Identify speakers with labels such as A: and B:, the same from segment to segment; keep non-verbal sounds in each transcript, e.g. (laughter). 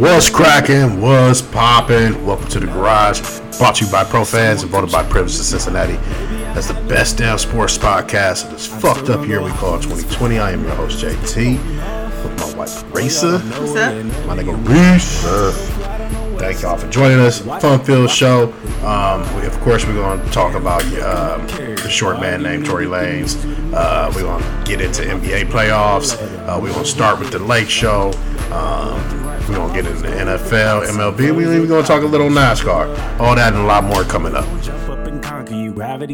A: What's cracking? What's popping? Welcome to the garage. Brought to you by Pro Fans and voted by Privilege of Cincinnati. That's the best damn sports podcast of this fucked up year we call 2020. I am your host JT with my wife Raisa,
B: What's up?
A: my nigga Reese. Thank y'all for joining us. Fun filled show. Um, we, of course, we're going to talk about um, the short man named Tory Lanez. Uh, we're going to get into NBA playoffs. Uh, we're going to start with the Lake Show. Um, we're going to get into NFL, MLB. We're even going to talk a little NASCAR. All that and a lot more coming up.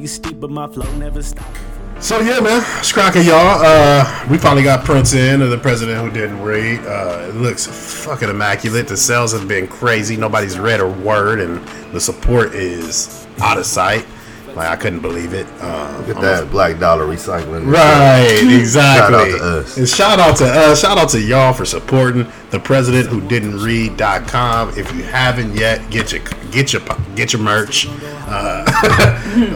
C: Steep, but my flow never stops.
A: So yeah, man, it's cracking, y'all. Uh, we finally got Prince in, of the president who didn't read. Uh, it looks fucking immaculate. The sales have been crazy. Nobody's read a word, and the support is out of sight. Like I couldn't believe it. Um,
D: at that black dollar recycling.
A: Right, exactly.
D: Shout out to us.
A: And shout out to us. Shout out to y'all for supporting the president who didn't read.com. If you haven't yet, get your get your get your merch. Uh,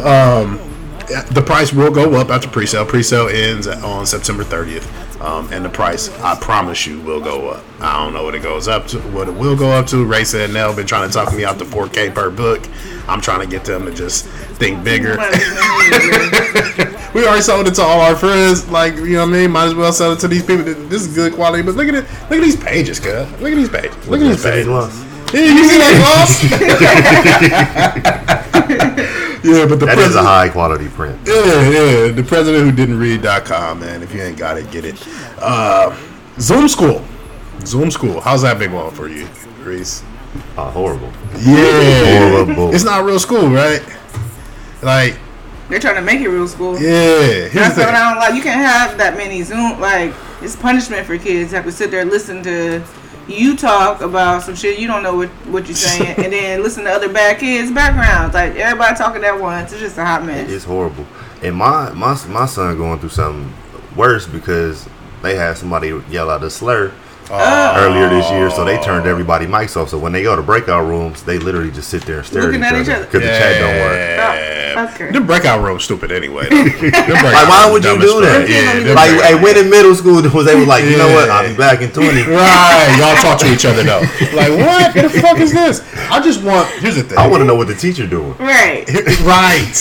A: (laughs) um, the price will go up after pre-sale. Pre-sale ends on September 30th, um, and the price, I promise you, will go up. I don't know what it goes up to, what it will go up to. Ray said Nell been trying to talk me out to 4K per book. I'm trying to get them to just think bigger. (laughs) we already sold it to all our friends. Like you know what I mean. Might as well sell it to these people. This is good quality. But look at it. Look at these pages, cuz. Look at these pages. Look at these pages. Yeah, you see that gloss? (laughs) (laughs) yeah, but the president.
D: That is a high quality print.
A: yeah, yeah. The president who didn't read read.com, man. If you ain't got it, get it. Uh, Zoom school. Zoom school. How's that been going for you, Reese?
D: Uh, horrible.
A: Yeah.
D: Horrible.
A: It's not real school, right? Like,
B: They're trying to make it real school.
A: yeah.
B: That's
A: the
B: what. I don't like. You can't have that many Zoom. Like it's punishment for kids to have to sit there and listen to you talk about some shit you don't know what what you're saying, (laughs) and then listen to other bad kids' backgrounds. Like everybody talking at once. It's just a hot mess.
D: It's horrible. And my my my son going through something worse because they had somebody yell out a slur
A: Oh.
D: earlier this year, so they turned everybody mics off. So when they go to breakout rooms, they literally just sit there and stare
B: Looking
D: at
B: at
D: each
B: each
D: other
B: other.
D: because the chat don't work.
B: Oh, okay.
A: The breakout room stupid anyway. (laughs)
D: Like, why would you do that?
A: Yeah,
D: Like, hey, when in middle school, was they were like, you know what? I'll be back in twenty. (laughs)
A: Right, y'all talk to each other though. Like, what the fuck is this? I just want. Here's the thing.
D: I want to know what the teacher doing.
B: Right.
A: right.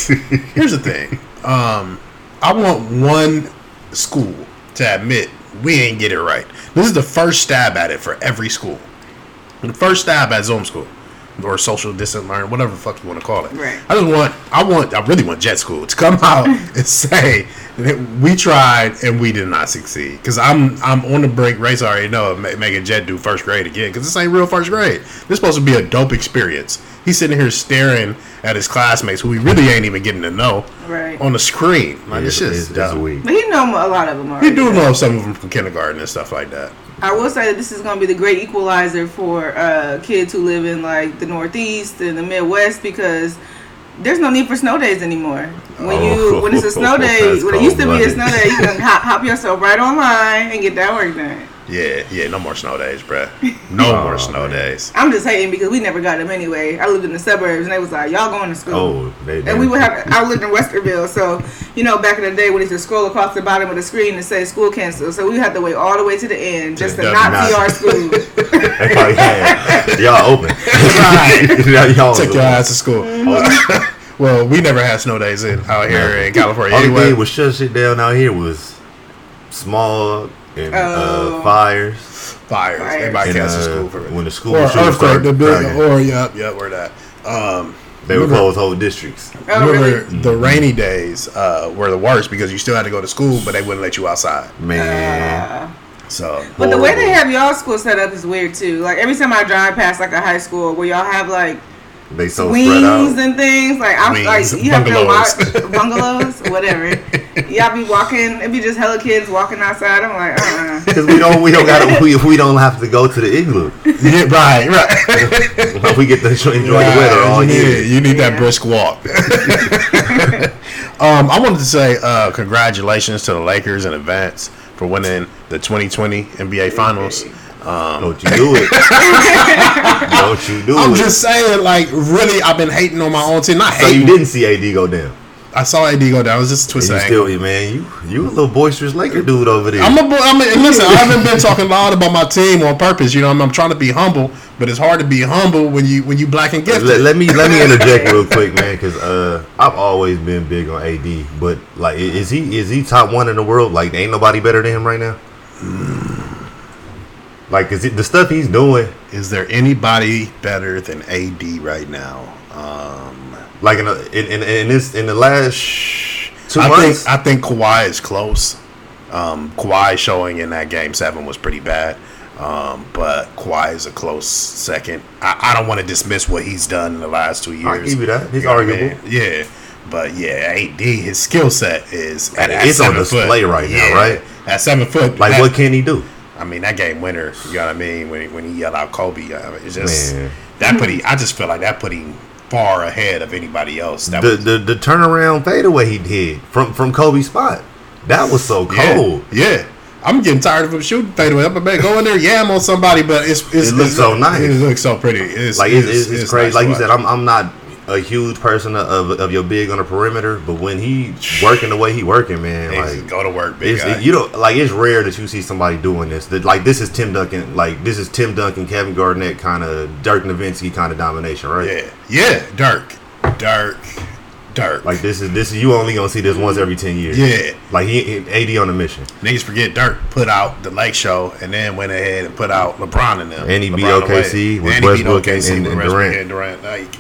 A: Here's the thing. Um, I want one school to admit we ain't get it right. This is the first stab at it for every school. The first stab at Zoom school or social distant learn, whatever the fuck you want to call it.
B: Right.
A: I just want, I want, I really want Jet School to come (laughs) out and say that we tried and we did not succeed. Because I'm, I'm on the brink. Race already know of making Jet do first grade again. Because this ain't real first grade. This is supposed to be a dope experience. He's sitting here staring at his classmates who he really ain't even getting to know
B: Right.
A: on the screen. Like this
D: It's,
A: shit's
D: it's, it's
A: dumb.
D: weak.
B: But he know a lot of them already.
A: He do know some of them from kindergarten and stuff like that.
B: I will say that this is going to be the great equalizer for uh, kids who live in like the Northeast and the Midwest because there's no need for snow days anymore. When you
D: Oh,
B: when it's a (laughs) snow day, when it used to be a snow day, you can hop, hop yourself right online and get that work done.
A: Yeah, yeah, no more snow days, bruh. No
D: Oh,
A: more snow
D: man.
A: days.
B: I'm just hating because we never got them anyway. I lived in the suburbs and they was like, y'all going to school.
D: Oh, they,
B: And we would have. I lived in Westerville, so you know, back in the day when they used to scroll across the bottom of the screen to say school canceled, so we had to wait all the way to the end just to not
A: not-
B: see our school.
D: They probably had y'all open.
A: Right. (laughs)
D: y'all, y'all
A: Take your ass to school. Mm-hmm. well, we never had snow days in out here in California.
D: Only
A: Anyway,
D: thing was shut shit down out here was small and
B: Oh.
D: uh, fires.
A: fires.
B: Fires.
A: Everybody
D: And, uh,
A: school for
D: when the school
A: or
D: shooting
A: earthquake,
D: started
A: the building,
D: cracking.
A: or yep, yep, where that. Um,
D: They would
A: Remember-
D: close whole districts.
B: Oh,
A: remember
B: really?
A: the rainy days uh, were the worst because you still had to go to school, but they wouldn't let you outside.
D: Man,
B: Uh,
A: So
B: But the way they have y'all school set up is weird too. Like every time I drive past like a high school where y'all have like
D: they so spread
B: wings
D: out.
B: and things, like I'm
A: Wings,
B: like you have
A: bungalows.
B: to watch (laughs) bungalows, whatever. Y'all be walking, it be just hella kids walking outside. I'm like, (laughs) uh,
D: Because we don't, we don't got, we, we don't have to go to the igloo.
A: yeah, right, right. (laughs)
D: we get to enjoy the weather all
A: you need,
D: year.
A: You need that brisk walk. um, I wanted to say uh, congratulations to the Lakers in advance for winning the 2020 NBA Finals. Um,
D: Don't you do it? Don't you do
A: I'm
D: it?
A: just saying, like, really, I've been hating on my own team. Not
D: so
A: hating.
D: you didn't see AD go down.
A: I saw AD go down. It was just a
D: And
A: twist
D: you still, man, you you a little boisterous Laker dude over there.
A: I'm a, I'm a, listen. I haven't been talking loud about my team on purpose. You know, I'm, I'm trying to be humble, but it's hard to be humble when you when you black and gifted.
D: let, let me let me interject real quick, man, because uh, I've always been big on AD, but like, is he is he top one in the world? Like, ain't nobody better than him right now. Like, is it the stuff he's doing?
A: Is there anybody better than AD right now? Um,
D: Like in, a, in in in this in the last two
A: I
D: months,
A: think I think Kawhi is close. Um, Kawhi showing in that game seven was pretty bad, um, but Kawhi is a close second. I, I don't want to dismiss what he's done in the last two years.
D: I'll give you that. He's
A: You what I
D: arguable.
A: mean? Yeah, but yeah, AD his skill set is at, at
D: It's on display
A: foot.
D: right now, right?
A: At seven foot,
D: like,
A: that-
D: what can he do?
A: I mean, that game winner. You know what I mean? When he, when he yelled out Kobe, uh, it's just
D: Man.
A: that put him. I just feel like that put him far ahead of anybody else. That
D: The,
A: was,
D: the the turnaround fadeaway he did from from Kobe's spot, that was so
A: yeah,
D: cold.
A: yeah. I'm getting tired of him shooting fadeaway. I'm about to go in there, yam on somebody, but it's, it's
D: It looks
A: it's-
D: so nice.
A: It looks so pretty. It's,
D: Like it's, it's, it's, crazy.
A: nice
D: like you said. I'm I'm not a huge person of of your big on the perimeter, but when he working the way he working, man,
A: Hey,
D: like
A: go to work, big guy.
D: it- you know, like it's rare that you see somebody doing this. That like this is Tim Duncan, like this is Tim Duncan, Kevin Garnett kind of Dirk Nowitzki kind of domination, right?
A: yeah, yeah. Dirk, Dirk, Dirk.
D: Like this is this is you only gonna see this once every ten years.
A: Yeah.
D: Like he, he AD on a mission.
A: Niggas forget Dirk put out the Lake Show and then went ahead and put out LeBron and them.
D: And he beat
A: LeBron
D: OKC
A: away.
D: with
A: And he beat
D: Westbrook
A: OKC
D: and-
A: with
D: and
A: Westbrook
D: Durant.
A: and Durant. Like,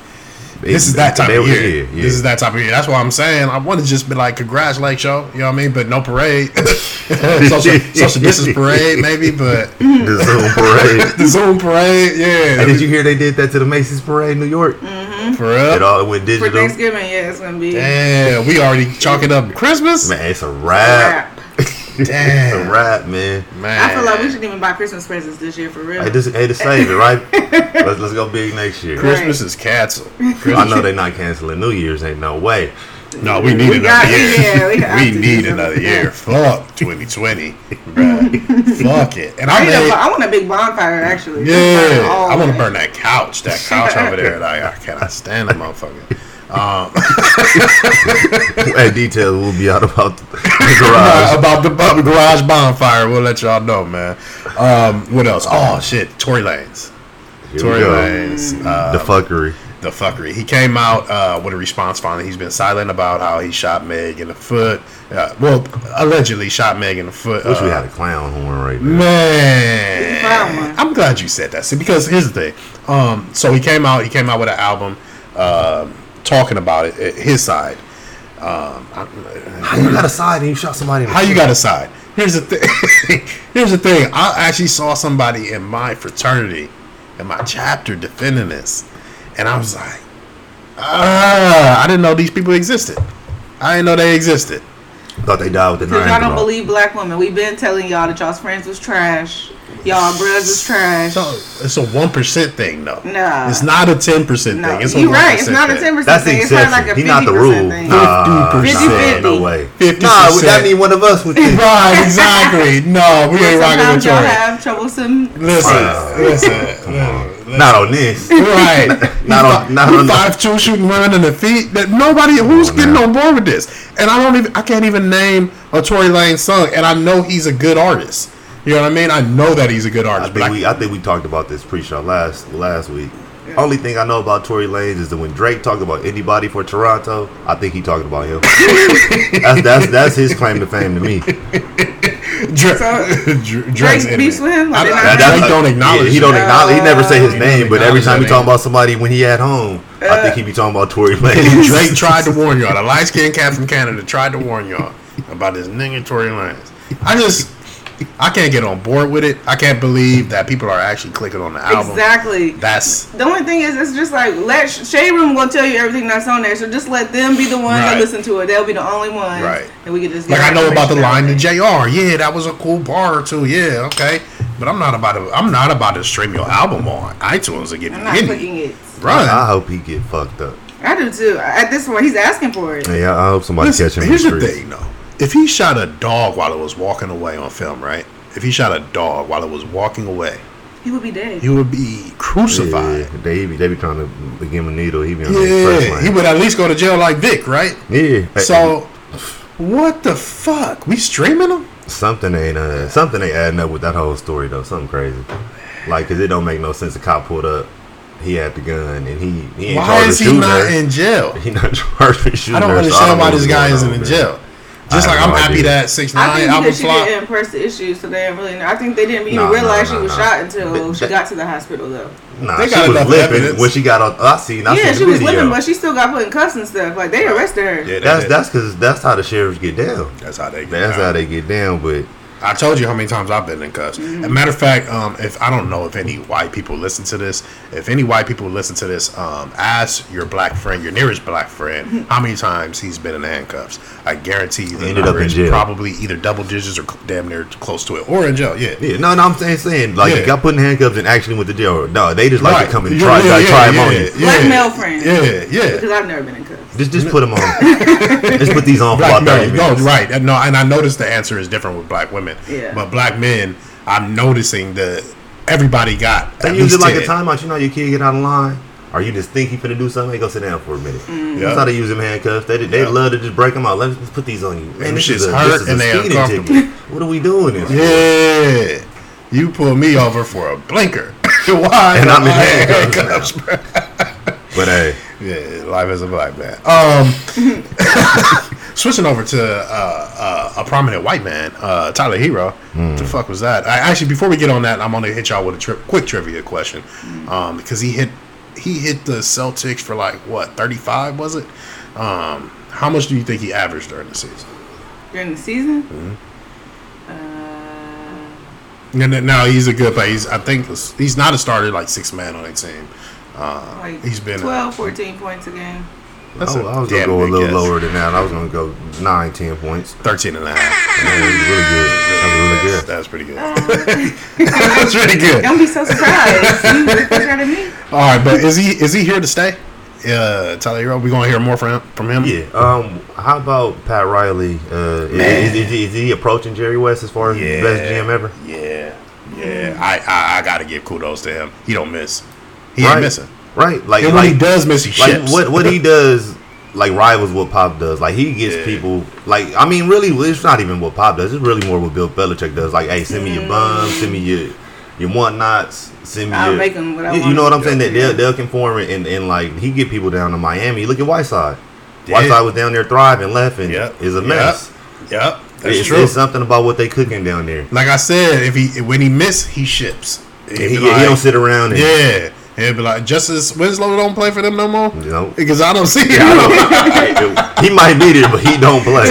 A: this is that type of
D: was-
A: year.
D: yeah, yeah.
A: This is that type of year. That's why I'm saying I want to just be like, congrats, Lake Show. You know what I mean? But no parade. (laughs) social, social distance (laughs) parade, maybe, but
D: the Zoom parade. (laughs)
A: the Zoom parade, yeah.
D: Hey, did you hear they did that to the Macy's parade in New York? Mm-hmm.
A: for
D: It all went
B: For
D: digital.
B: Thanksgiving, yeah, it's gonna be
A: Yeah, we already chalking up Christmas.
D: Man, it's a
B: a
D: wrap.
B: Wrap.
D: It's a
A: Damn,
D: wrap, man.
A: man.
B: I feel like we shouldn't even buy Christmas presents this year for real.
D: Hey, this hey to save it, right? let's let's go big next year.
A: Christmas is canceled. (laughs)
D: I know they're not canceling New Year's. Ain't no way.
A: No, we need
B: We
A: another
B: got-
A: year.
B: yeah, we got (laughs)
A: we
B: to
A: need
B: do
A: another year. (laughs) Fuck 2020, bruh. Fuck it. And
B: I,
A: I
B: need a,
A: made,
B: I want a big bonfire actually.
A: yeah, I want to burn that couch. That couch over there. Like, I cannot stand that motherfucker. Um, (laughs)
D: Hey, details will be out about the garage.
A: about the, about the garage bonfire, we'll let y'all know, man. Um, what else? Oh shit, Tory Lanez.
D: Here
A: Tory
D: go.
A: Lanez. Uh,
D: The fuckery.
A: the fuckery. He came out uh, with a response finally. He's been silent about how he shot Meg in the foot. Uh, well, allegedly shot Meg in the foot.
D: Wish we
A: Uh,
D: had a clown horn right now.
A: Man, I'm glad you said that. See, because here's the thing. Um, so he came out. He came out with an album um talking about it. uh, His side. Um,
D: How you got a side and you shot somebody? In the
A: how you got a side? Here's the thing. (laughs) here's the thing. I actually saw somebody in my fraternity, in my chapter, defending this, and I was like, ah, I didn't know these people existed. I didn't know they existed.
D: Thought they died with the
B: Because
D: nine.
B: y'all don't believe black women. We've been telling y'all that y'all's friends was trash. Y'all brothers was trash.
A: So it's a one percent thing, though.
B: Nah.
A: it's not a ten percent
B: no,
A: thing. It's
B: you're
A: 1%
B: right. It's not a ten percent thing. It's probably like a
D: exception.
B: fifty
D: He not the rule.
B: percent thing.
D: Nah,
A: 50%.
D: nah, no way.
A: 50%.
D: Nah, that mean one of us would (laughs) think.
A: Right, exactly. No, we ain't rocking with
B: Sometimes y'all have troublesome.
A: Listen,
D: Wow.
A: listen.
D: Not on this.
A: Right. (laughs)
D: Not on- not on the-
A: five two shooting women in the feet. That nobody who's
D: on
A: getting
D: now.
A: on board with this. And I don't even I can't even name a Tory Lane song. And I know he's a good artist. You know what I mean? I know that he's a good
D: I
A: artist. but
D: think we I think we talked about this pre-show last last week. Only thing I know about Tory Lanez is that when Drake talked about anybody for Toronto, I think he talking about him. (laughs) that's that's that's his claim to fame to me.
A: Dra-
B: So, (laughs)
A: Dra- Drake's
B: Drake
A: enemy.
B: beefs with him? Like,
A: I- I-
D: That-
A: Drake
D: that's-
A: don't acknowledge.
D: Yeah, he don't
A: uh,
D: acknowledge. He never say his name, but every time he
A: that
D: talking about somebody when he at home, I think he be talking about Tory (laughs) Lanez.
A: Drake tried to warn y'all. The light skinned cat from Canada tried to warn y'all about this nigga Tory Lanez. I just, I can't get on board with it. I can't believe that people are actually clicking on the album.
B: Exactly.
A: That's
B: The only thing is, it's just like let Shade Room will tell you everything that's on there. So just let them be the ones
A: Right.
B: that listen to it. They'll be the only ones.
A: Right.
B: And we can just
A: like I know about the line
B: out
A: to. Jr. Yeah, that was a cool bar or two. Yeah, okay. But I'm not about to. I'm not about to stream your album on iTunes and give you
B: I'm not clicking
A: any
B: it.
A: run.
D: I hope he get fucked up.
B: I do too. At this point, he's asking for it.
D: Yeah, I hope somebody
A: Listen,
D: catch him in
A: here's
D: the
A: the thing, though. If he shot a dog while it was walking away on film, right? If he shot a dog while it was walking away
B: He would be dead.
A: he would be crucified.
D: Yeah, they be they be trying to give him a needle. He be on the express
A: Yeah, he would at least go to jail like Vic, right?
D: Yeah.
A: So, what the fuck? We streaming him?
D: something ain't uh something ain't adding up with that whole story though. Something crazy. Like, cause it don't make no sense. The cop pulled up. He had the gun, and he he ain't
A: Why is he not
D: her.
A: in jail? (laughs)
D: He not charged with shooting
A: I don't
D: her, so
A: understand
D: know
A: why this guy isn't in
D: man.
A: jail. Just like I'm
D: no
A: happy
D: idea.
A: that six nine I
B: think
A: album
B: because she
A: flop.
B: didn't press the issues, so they didn't really know. I think they didn't even
D: No, no,
B: realize
D: no,
B: she was
D: no.
B: shot until
D: But
B: she
D: that-
B: got to the hospital, though.
D: Nah,
A: They
D: she was
A: enough
D: limping
A: evidence.
D: when she got on. I seen. I
B: yeah,
D: seen
B: she was
D: video.
B: living, but she still got put in cuffs and stuff. Like they arrested her.
A: Yeah,
D: That's that's because that's how the sheriffs get down.
A: that's how they. Get
D: That's
A: down.
D: how they get down. But
A: I told you how many times I've been in cuffs. As a matter of fact, um, if I don't know if any white people listen to this, if any white people listen to this, um, ask your black friend, your nearest black friend, how many times he's been in handcuffs. I guarantee you,
D: Ended up in jail.
A: probably either double digits or damn near close to it, or in jail. Yeah,
D: yeah, no, no, I'm saying saying like
A: Yeah.
D: got put in handcuffs and actually went to jail. No, they just like
A: Right.
D: to come and
A: Yeah,
D: try,
A: yeah,
D: like,
A: yeah,
D: try 'em
A: yeah,
D: on you.
B: Black
A: yeah.
B: male friend.
A: Yeah, yeah.
B: Because I've never been in cuffs.
D: Just just put them on. just put these on for
A: Black
D: about thirty
A: men, no, right? and No, and I noticed the answer is different with black women.
B: Yeah.
A: But black men, I'm noticing that everybody got.
D: They
A: at
D: use
A: least
D: it like a timeout. You know, your kid get out of line, or you just think he finna do something. Hey, go sit down for a minute.
B: Mm.
A: Yeah.
D: That's how they use them handcuffs. They they
A: Yeah.
D: love to just break them out. Let's, let's put these on you. Man,
A: Them
D: this
A: shits
D: is a,
A: hurt
D: this is
A: and they uncomfortable.
D: What are we doing this? for?
A: Yeah, you pull me over for a blinker. (laughs) Why?
D: And I'm in
A: I had
D: handcuffs now. (laughs) But hey,
A: Yeah, life as a black man. Um, (laughs) switching over to uh, uh, a prominent white man, uh, Tyler Herro. What the fuck was that? I, actually, before we get on that, I'm gonna hit y'all with a tri- quick trivia question, um, because he hit he hit the Celtics for like what 35 was it? Um, how much do you think he averaged during the season?
B: During the season?
A: Mm-hmm.
B: Uh,
A: No, no, no, he's a good player. He's I think he's not a starter like six man on a team.
B: Like
A: He's been a-
B: 12, 14 points a game.
A: That's
D: I,
A: a
D: I was gonna go a little
A: guess.
D: lower than that. I was gonna go nine, ten points.
A: 13 and a half.
D: Man, it was really good. That was really good.
A: That's pretty good. (laughs) (laughs) That's pretty good.
B: Don't be so surprised. you look better than me.
A: All right, but is he is he here to stay? Uh, Tyler Herro, we gonna hear more from him, from him.
D: Yeah. Um. How about Pat Riley? Uh, is, is, is, is he approaching Jerry West as far as
A: Yeah.
D: best GM ever?
A: Yeah, yeah. I, I I gotta give kudos to him. He don't miss. He
D: right.
A: ain't missing.
D: Right. Like,
A: And when
D: like
A: he does miss, he
D: like
A: ships.
D: what what he does like rivals what Pop does. Like he gets
A: Yeah.
D: people like I mean really it's not even what Pop does. It's really more what Bill Belichick does. Like hey, send me your bums, mm. send me your your whatnots, send me
B: I'll
D: your
B: make 'em what I
D: you, you know what I'm saying? That they'll they'll conform it and, and like he get people down to Miami. Look at Whiteside.
A: Yeah.
D: Whiteside was down there thriving, left and
A: Yep.
D: is a mess.
A: Yep, that's
D: It's,
A: true.
D: it's something about what they cooking down there.
A: like I said, if he when he miss, he ships. He'd
D: He,
A: be
D: he don't sit around and
A: Yeah, he'd be like, Justice Winslow don't play for them no more.
D: you know.
A: Because I don't see (laughs) him.
D: he might need it, but he don't play.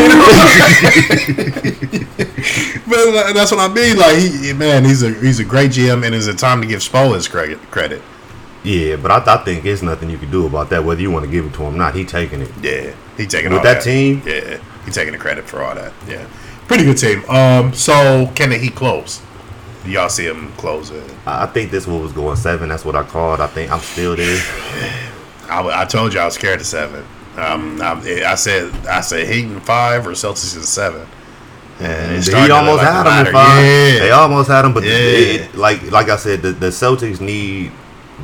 D: (laughs)
A: But that's what I mean. Like he, man, he's a he's a great GM, and it's a time to give Spo his credit. Credit.
D: yeah, but I, I think there's nothing you can do about that. Whether you want to give it to him or not, he taking it.
A: Yeah, he taking it.
D: With
A: all
D: that team?
A: Yeah, he taking the credit for all that. Yeah, pretty good team. Um, so can he close? Y'all see him closing.
D: I think this one was going seven. That's what I called. I think I'm still there. (sighs)
A: I, I told you I was scared of seven. Um, I, I said I said Heat in five or Celtics in seven. And
D: He almost
A: like
D: had him in five.
A: Yeah.
D: They almost had him, but
A: Yeah.
D: it, it- like like I said, the, the Celtics need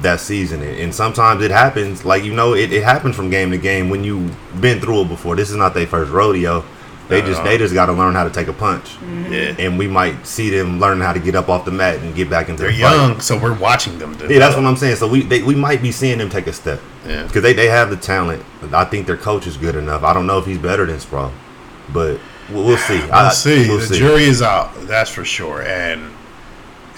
D: that seasoning, and sometimes it happens. Like you know, it, it happens from game to game when you've been through it before. This is not their first rodeo. They just they
A: uh-huh.
D: just got to learn how to take a punch, mm-hmm.
A: yeah,
D: and we might see them learn how to get up off the mat and get back into
A: they're
D: the fight.
A: young, so we're watching them.
D: Yeah, that's what I'm saying. So we they, we might be seeing them take a step.
A: Yeah.
D: Because they, they have the talent. I think their coach is good enough. I don't know if he's better than Sproul, but we'll, we'll see.
A: We'll
D: I,
A: see.
D: We'll
A: the
D: see.
A: jury is out. That's for sure. And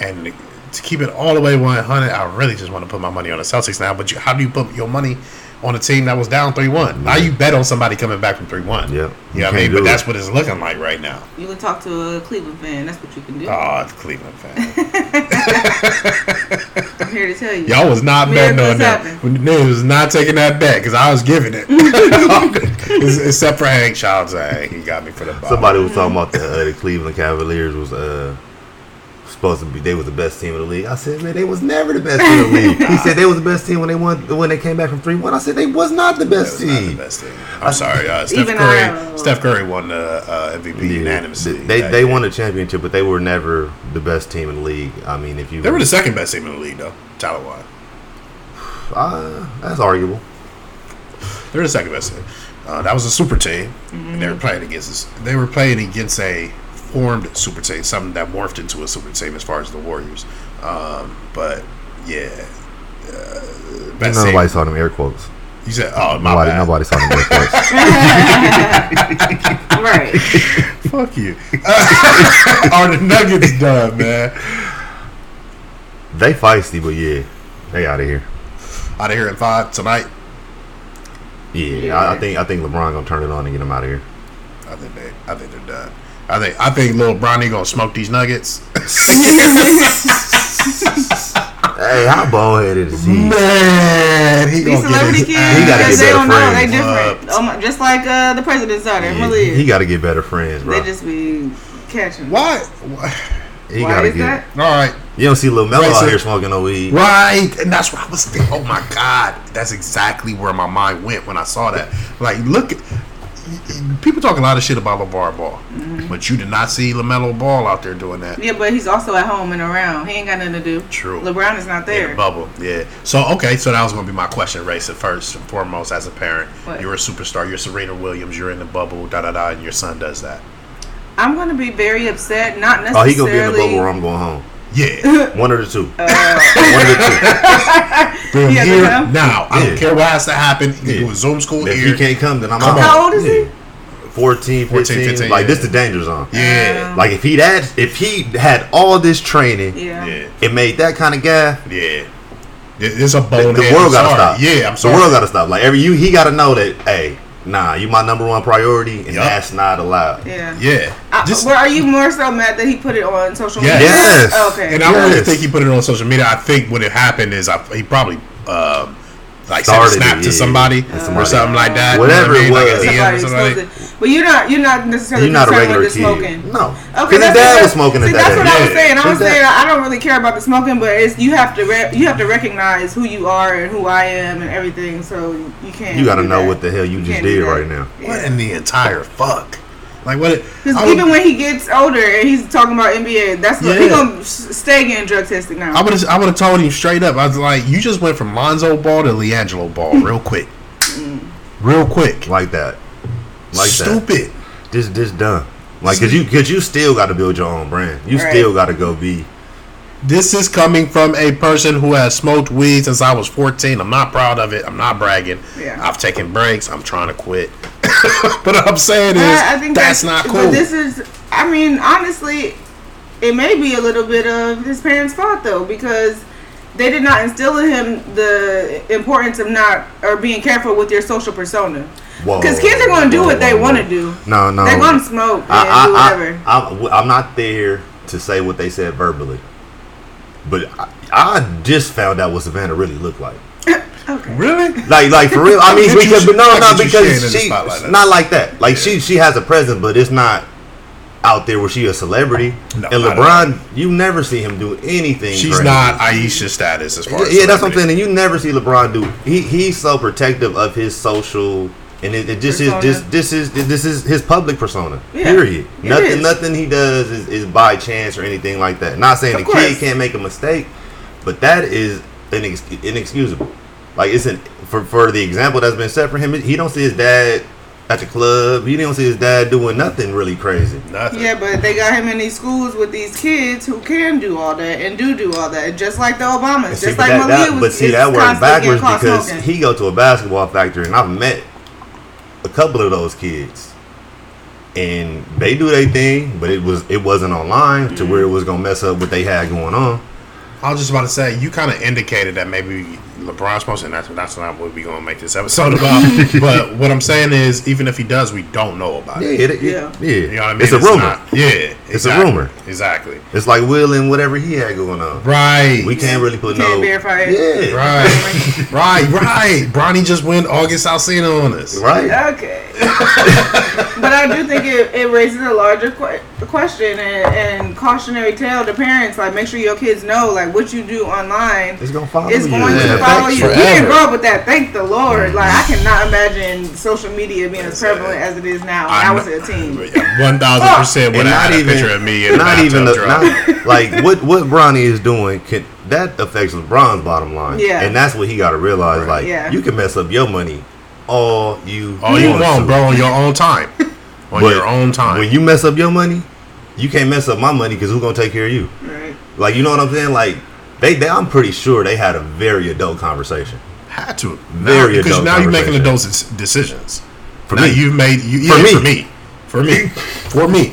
A: and to keep it all the way 100, I really just want to put my money on the Celtics now. But you, how do you put your money on a team that was down 3 1? Now you bet on somebody coming back from 3 1.
D: Yeah.
A: You
D: You
A: know what I mean? But
D: it.
A: that's what it's looking like right now.
B: You can talk to a Cleveland fan. That's what you can do.
A: Oh, it's Cleveland fan. (laughs) (laughs)
B: I'm here to tell you.
A: Y'all was not betting on that.
B: happen.
A: When Niggas was not taking that bet because I was giving it. (laughs) Except for Hank. Shout out to Hank. He got me for the ball.
D: Somebody was talking about the, uh, the Cleveland Cavaliers was uh supposed to be they was the best team in the league. I said, man, they was never the best team in the league. (laughs) He said they was the best team when they won when they came back from three one. I said they was not the
A: That
D: best
A: was not the
D: team.
A: best team. I'm sorry, uh, (laughs) Steph Curry.
B: I-
A: Steph Curry won the uh, MVP
D: Yeah,
A: unanimously.
D: They they
A: year.
D: won a championship, but they were never the best team in the league. I mean, if you
A: They were the second best team in the league, though, talent wise.
D: uh, that's arguable.
A: They're the second best team. Uh, that was a super team, and they were playing against. Us. They were playing against a formed super team, something that morphed into a super team as far as the Warriors. Um, but yeah, uh, best
D: Nobody
A: team.
D: saw them air quotes.
A: You said, "Oh, my
D: Nobody
A: bad."
D: nobody saw them air quotes. (laughs) (laughs)
B: Right.
A: Fuck you. (laughs) Are the Nuggets done, man?
D: they feisty, but yeah, they out of here.
A: Out of here in five tonight.
D: Yeah, I, I think I think LeBron gonna turn it on and get them out of here.
A: I think they. I think they're done. I think. I think little Bronny gonna smoke these Nuggets. (laughs)
D: Hey, how bald headed is he?
A: Man, he
B: These celebrity kids,
D: he gotta get
B: they
D: better
B: don't know, they
D: friends.
B: different. Oh my, just like uh, the president's daughter,
D: Yeah,
B: Malia.
D: he got to get better friends, bro.
B: they just be catching.
A: Why? Why?
D: he
B: Why
D: got to
B: is
D: get.
B: that?
A: All right.
D: You don't see Lil Melo
A: Right,
D: out
A: so-
D: here smoking no weed.
A: Right, and that's what I was thinking. Oh my God, that's exactly where my mind went when I saw that. Like, look, people talk a lot of shit about LeVar Ball, mm-hmm. but you did not see Lamelo Ball out there doing that.
B: Yeah, but he's also at home and around. He ain't got nothing to do.
A: True.
B: LeBron is not there.
A: the bubble, yeah. So okay, so that was gonna be my question, Race. At first and foremost, as a parent,
B: What?
A: you're a superstar. You're Serena Williams. You're in the bubble, da da da, and your son does that.
B: I'm gonna be very upset. Not necessarily.
D: Oh, he gonna be in the bubble or I'm going home.
A: Yeah, (laughs)
D: One of the two.
B: Uh,
D: One of the two. (laughs)
A: from
B: Yeah,
A: here now. I don't care what has to happen. You can
D: Yeah.
A: do a Zoom school
D: If
A: here.
D: he can't come, then I'm
A: Come
D: out.
B: How old is he?
D: 14, 15.
A: 14, 15,
D: like
A: yeah.
D: this, the danger zone.
A: Yeah,
D: Like if he had, if he had all this training,
B: yeah.
A: yeah,
D: it made that kind of guy.
A: yeah. There's a
D: The,
A: bone.
D: the world gotta stop.
A: Yeah, I'm sorry.
D: The world gotta stop. Like every you, he gotta know that. Hey, nah, you my number one priority, and
A: Yup.
D: that's not allowed.
B: Yeah.
A: Yeah.
B: Uh,
A: Just-
B: well, are you more so mad that he put it on social
A: Yes.
B: media?
D: Yes.
B: Okay.
A: And I don't really think he put it on social media. I think what had happened is I, he probably um, like
D: Started
A: sent a snap
D: it,
A: to
D: yeah.
A: somebody or something like that.
D: Whatever
A: you know what I mean?
D: it was.
A: Like a DM or
B: Somebody
A: something.
B: exposed it. But you're not you're not necessarily
D: You're not a
B: concerned
D: regular
B: with the
D: kid.
B: smoking.
D: No,
B: Okay,
D: because his
B: that's
D: dad
B: what-
D: was smoking
B: See,
D: at
B: that's
D: that
B: what
D: age.
B: I was saying. I was saying I don't really care about the smoking, but it's you have to re- you have to recognize who you are and who I am and everything. So you can't.
D: You gotta know
B: that.
D: what the hell you just did right now.
A: What in the entire fuck? Like what? It,
B: Because even when he gets older and he's talking about NBA, that's what he's gonna stay getting drug tested now.
A: I would have I would have told him straight up. I was like, you just went from Lonzo Ball to LiAngelo Ball (laughs) real quick, real quick.
D: Like that. Like that.
A: Stupid.
D: This this done. Like cause you cause you still gotta build your own brand. You
B: Right.
D: still gotta go be
A: This is coming from a person who has smoked weed since I was 14. I'm not proud of it. I'm not bragging.
B: Yeah.
A: I've taken breaks. I'm trying to quit. (laughs) but what I'm saying is
B: I, I think
A: that's, not cool.
B: But this is, I mean, honestly, it may be a little bit of his parents' fault though, because they did not instill in him the importance of not or being careful with your social persona. Because kids are going to do
D: whoa,
B: what they want to do.
D: No, no.
B: They're going to smoke and
D: I,
B: do
D: I,
B: whatever.
D: I, I'm, I'm not there to say what they said verbally, but I, I just found out what Savannah really looked like. (coughs)
B: okay.
A: really?
D: Like, like for real. I (laughs) mean,
A: Look
D: because
A: you-
D: but no,
A: look
D: no,
A: at you sharing in
D: because
A: the
D: she
A: spotlight,
D: not like that. Like she, she has a presence, but it's not out there where she a celebrity.
A: No,
D: and LeBron, you never see him do anything.
A: She's
D: crazy.
A: not Ayesha status as far as
D: Yeah, that's what I'm saying. And you never see LeBron do. He he's so protective of his social. And it, it just is this this is this is his public persona.
B: Yeah,
D: period.
B: it
D: Nothing
B: is.
D: nothing he does is, is by chance or anything like that. Not saying
B: Of
D: the
B: course.
D: kid can't make a mistake, but that is inex- inexcusable. Like it's an for for the example that's been set for him. He don't see his dad at the club. He don't see his dad doing nothing really crazy.
A: Nothing.
B: Yeah, but they got him in these schools with these kids who can do all that and do do all that, just like the Obamas,
D: And
B: just
D: see, but
B: like
D: that-
B: Malia
D: that-
B: was.
D: but see that works backwards because
B: smoking.
D: he go to a basketball factory and I've met a couple of those kids, and they do their thing, but it was it wasn't online to mm-hmm. where it was gonna mess up what they had going on.
A: I was just about to say, you kind of indicated that maybe LeBron's supposed to. That's that's not what we're gonna make this episode about. (laughs) but what I'm saying is, even if he does, we don't know about
D: Yeah,
A: it.
D: it, it,
B: Yeah.
D: yeah.
A: You know what I mean?
D: It's a rumor.
A: not- yeah,
D: It's a rumor.
A: Exactly.
D: It's like Will and whatever he had going on.
A: Right.
D: We can't really put
B: Can't
D: no.
B: verify it.
D: Yeah.
A: Right. (laughs) right. Right. Bronny just went August Alsina on us.
D: Right.
B: Okay. but I do think it, it raises a larger que- question and, and cautionary tale to parents. Like, make sure your kids know, like, what you do online
D: It's gonna follow
B: is
D: you.
B: going
A: Yeah,
B: to follow
A: thanks
B: you. We
A: forever.
B: didn't grow up with that. Thank the Lord. Like, I cannot imagine social media being as prevalent as it is now. When I, was a teen. (laughs)
A: One thousand percent. When
D: not
A: had a
D: even,
A: picture of me in
D: not
A: the
D: even the, not, (laughs) like what what Bronny is doing can that affects LeBron's bottom line.
B: Yeah.
D: and that's what he got to realize. Like,
B: Yeah.
D: you can mess up your money all you
A: all you
D: want
A: want,
D: to.
A: bro, on your own time. (laughs) On
D: But
A: your own time.
D: When you mess up your money, you can't mess up my money because who's gonna take care of you?
B: Right.
D: Like, you know what I'm saying? Like, they, they I'm pretty sure they had a very adult conversation.
A: had to.
D: Very
A: now, because
D: adult
A: now you're making
D: conversation.
A: adult decisions.
D: For
A: now
D: me.
A: you've made you
D: For me.
A: for me. For me. (laughs) For me.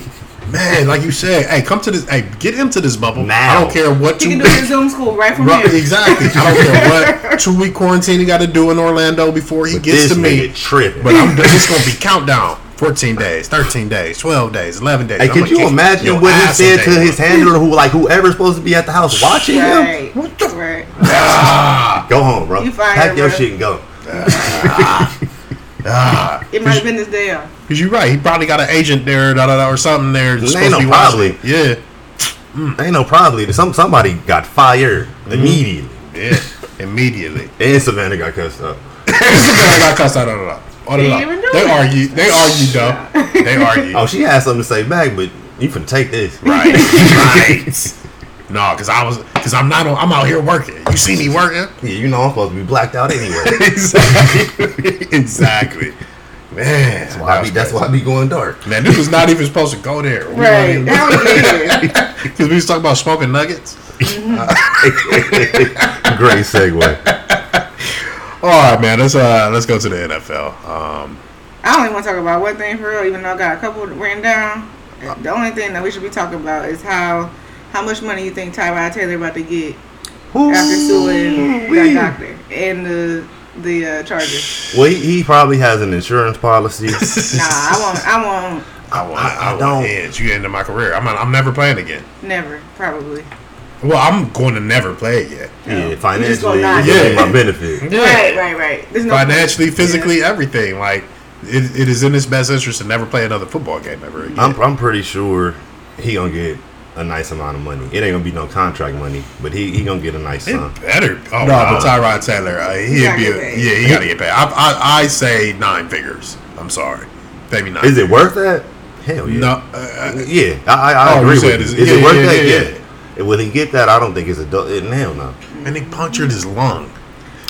A: Man, like you said, hey, come to this hey, get into this bubble.
D: Now.
A: I don't care what
B: You
A: you
B: can do your Zoom school right from
A: Right,
B: here.
A: exactly. I don't care what (laughs) two week quarantine he got to do in Orlando before he
D: But
A: gets
D: this
A: to me.
D: nigga tripping.
A: But I'm it's gonna be countdown. 14 days, 13 days, 12 days, 11 days.
D: Hey, could you imagine
A: your
D: what he said to his
A: one.
D: handler, who like whoever's supposed to be at the house watching him?
B: Right. Right.
A: Ah,
D: Go home, bro.
B: You fired,
D: Pack your
B: bro.
D: shit and go.
A: ah.
B: It might have been this day off.
A: Cause you're right. He probably got an agent there, da, da, da, or something there. that's
D: Ain't
A: supposed to
D: no
A: be watching.
D: probably.
A: Yeah,
D: Ain't no probably. Some somebody got fired
A: Mm-hmm.
D: immediately,
A: yeah. Immediately.
D: and Savannah got cussed up.
A: I (laughs) got cussed out. No, no, no. No,
B: They even do
A: They argue. They argue, though. They argue.
D: Oh, she had something to say back, but you can take this.
A: Right, (laughs) right. No, because I was, because I'm not, on, I'm out here working. You see me working?
D: Yeah, you know I'm supposed to be blacked out anyway. (laughs)
A: exactly, exactly. Man,
D: That's why I be, that's why I be going dark.
A: Man, this was not even supposed to go there.
B: Right. We get here?
A: Because we was talking about smoking nuggets. (laughs)
D: Great segue.
A: All right, man. Let's uh, let's go to the NFL. Um,
B: I don't even want to talk about one thing for real, even though I got a couple written down. The only thing that we should be talking about is how how much money you think Tyrod Taylor about to get after suing that doctor and the the uh, Chargers.
D: Well, he, he probably has an insurance policy. (laughs)
B: Nah, I won't. I won't.
A: I want,
D: I- I
A: I, want
D: don't-
A: edge. You into my career. I'm, I'm never playing again.
B: Never, probably.
A: Well, I'm going to never play again.
D: yeah,
B: just
D: financially,
B: gonna
D: it's
B: not-
D: gonna be
A: Yeah.
D: my benefit.
B: Right, right, right. No
A: Financially,
B: point.
A: physically, everything. Like it, it is in his best interest to never play another football game ever again.
D: I'm, I'm pretty sure he gonna get a nice amount of money. It ain't gonna be no contract money, but he, he gonna get a nice
A: It
D: sum.
A: better. Oh,
D: No,
A: no,
D: but-
A: Tyrod Taylor, uh, he'd
B: gotta
A: be. A, yeah, he got to get paid. I, I, I say nine figures. I'm sorry, maybe nine.
D: Is it worth that? Hell yeah.
A: No. Uh,
D: Yeah, I, I, I
A: Oh,
D: agree with you.
A: it's-
D: Is it
A: yeah,
D: worth
A: yeah,
D: that?
A: yeah,
D: Yeah. Will he get that? I don't think it's a do- it, hell no.
A: and he punctured his lung.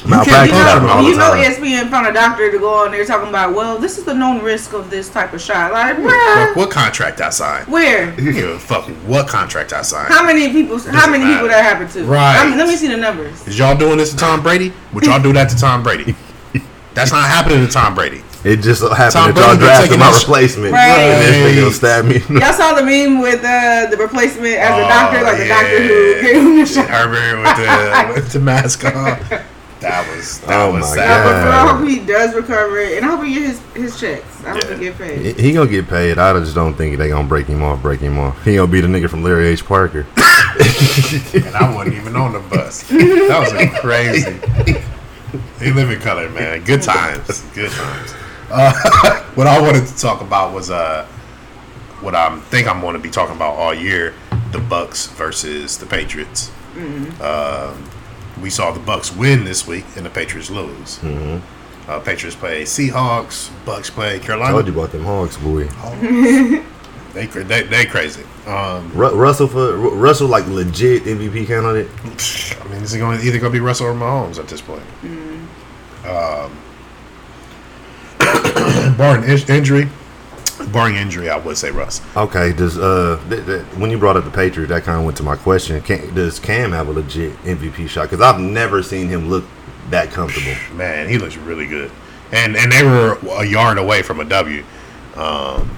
D: Malpractice
A: You know-
D: happen all the
B: You know. ESPN found a doctor to go on there talking about, well, this is the known risk of this type of shot. Like,
A: What,
B: bruh,
A: what contract I signed?
B: where? (laughs)
A: You give a fuck what contract I signed.
B: How many people? How many people that happened to?
A: Right.
B: I mean, let me see the numbers.
A: Is y'all doing this to Tom Brady? Would y'all do that to Tom Brady? (laughs) That's not happening to Tom Brady.
D: It just so happened
A: Tom
D: that y'all
A: Brady been
D: drafted my
A: sh-
D: replacement.
B: Right.
D: And this nigga
A: Right.
D: stab me.
B: Y'all saw the meme with uh, the replacement as a
A: Oh,
B: doctor, like the doctor who
A: yeah.
B: gave him the shot.
A: Herbert with the (laughs) with the mask on. That was that
D: Oh
A: was sad.
B: Yeah, but I hope he does recover, it, and I hope he gets his, his checks. I hope
A: Yeah.
B: he get paid.
D: he gonna get paid. I just don't think they gonna break him off. Break him off. He gonna be the nigga from Larry H. Parker. (laughs) (laughs)
A: And I wasn't even on the bus. That was crazy. He live in color, man. Good times. Good times. Uh, (laughs) what I wanted to talk about was uh, what I think I'm going to be talking about all year: the Bucs versus the Patriots. Um, we saw the Bucs win this week, and the Patriots lose. Uh, Patriots play Seahawks. Bucs play Carolina.
D: Told you about them Hawks, boy. (laughs)
A: They, they they crazy. Um,
D: Russell for Russell like legit MVP candidate.
A: I mean, is it going either going to be Russell or Mahomes at this point? Um, (coughs) barring in- injury, barring injury, I would say Russ.
D: Okay, does uh th- th- when you brought up the Patriots, that kind of went to my question. Can, does Cam have a legit MVP shot? Because I've never seen him look that comfortable. (sighs)
A: Man, he looks really good, and and they were a yard away from a W. Um,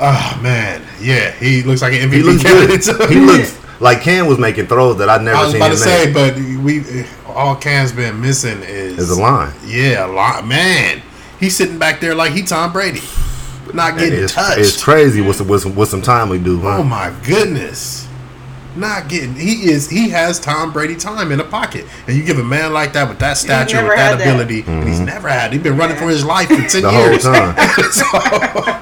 A: oh (sighs) man, yeah, he looks like an MVP
D: He looks good.
A: candidate. (laughs)
D: he looks like Cam was making throws that I'd never
A: I was
D: seen
A: about
D: him
A: to
D: make.
A: say, but we all Cam's been missing is
D: Is a line.
A: Yeah, a line. Man, he's sitting back there like he Tom Brady, not getting
D: it's,
A: touched.
D: it's crazy with some, with some with some time we do. Huh?
A: Oh my goodness. Not getting he is he has Tom Brady time in the pocket. And you give a man like that with that stature, with that
B: had that.
A: ability, and he's never had he's been running for his life for (laughs) ten
D: Mm-hmm. the whole
A: years.
D: time. (laughs)
A: so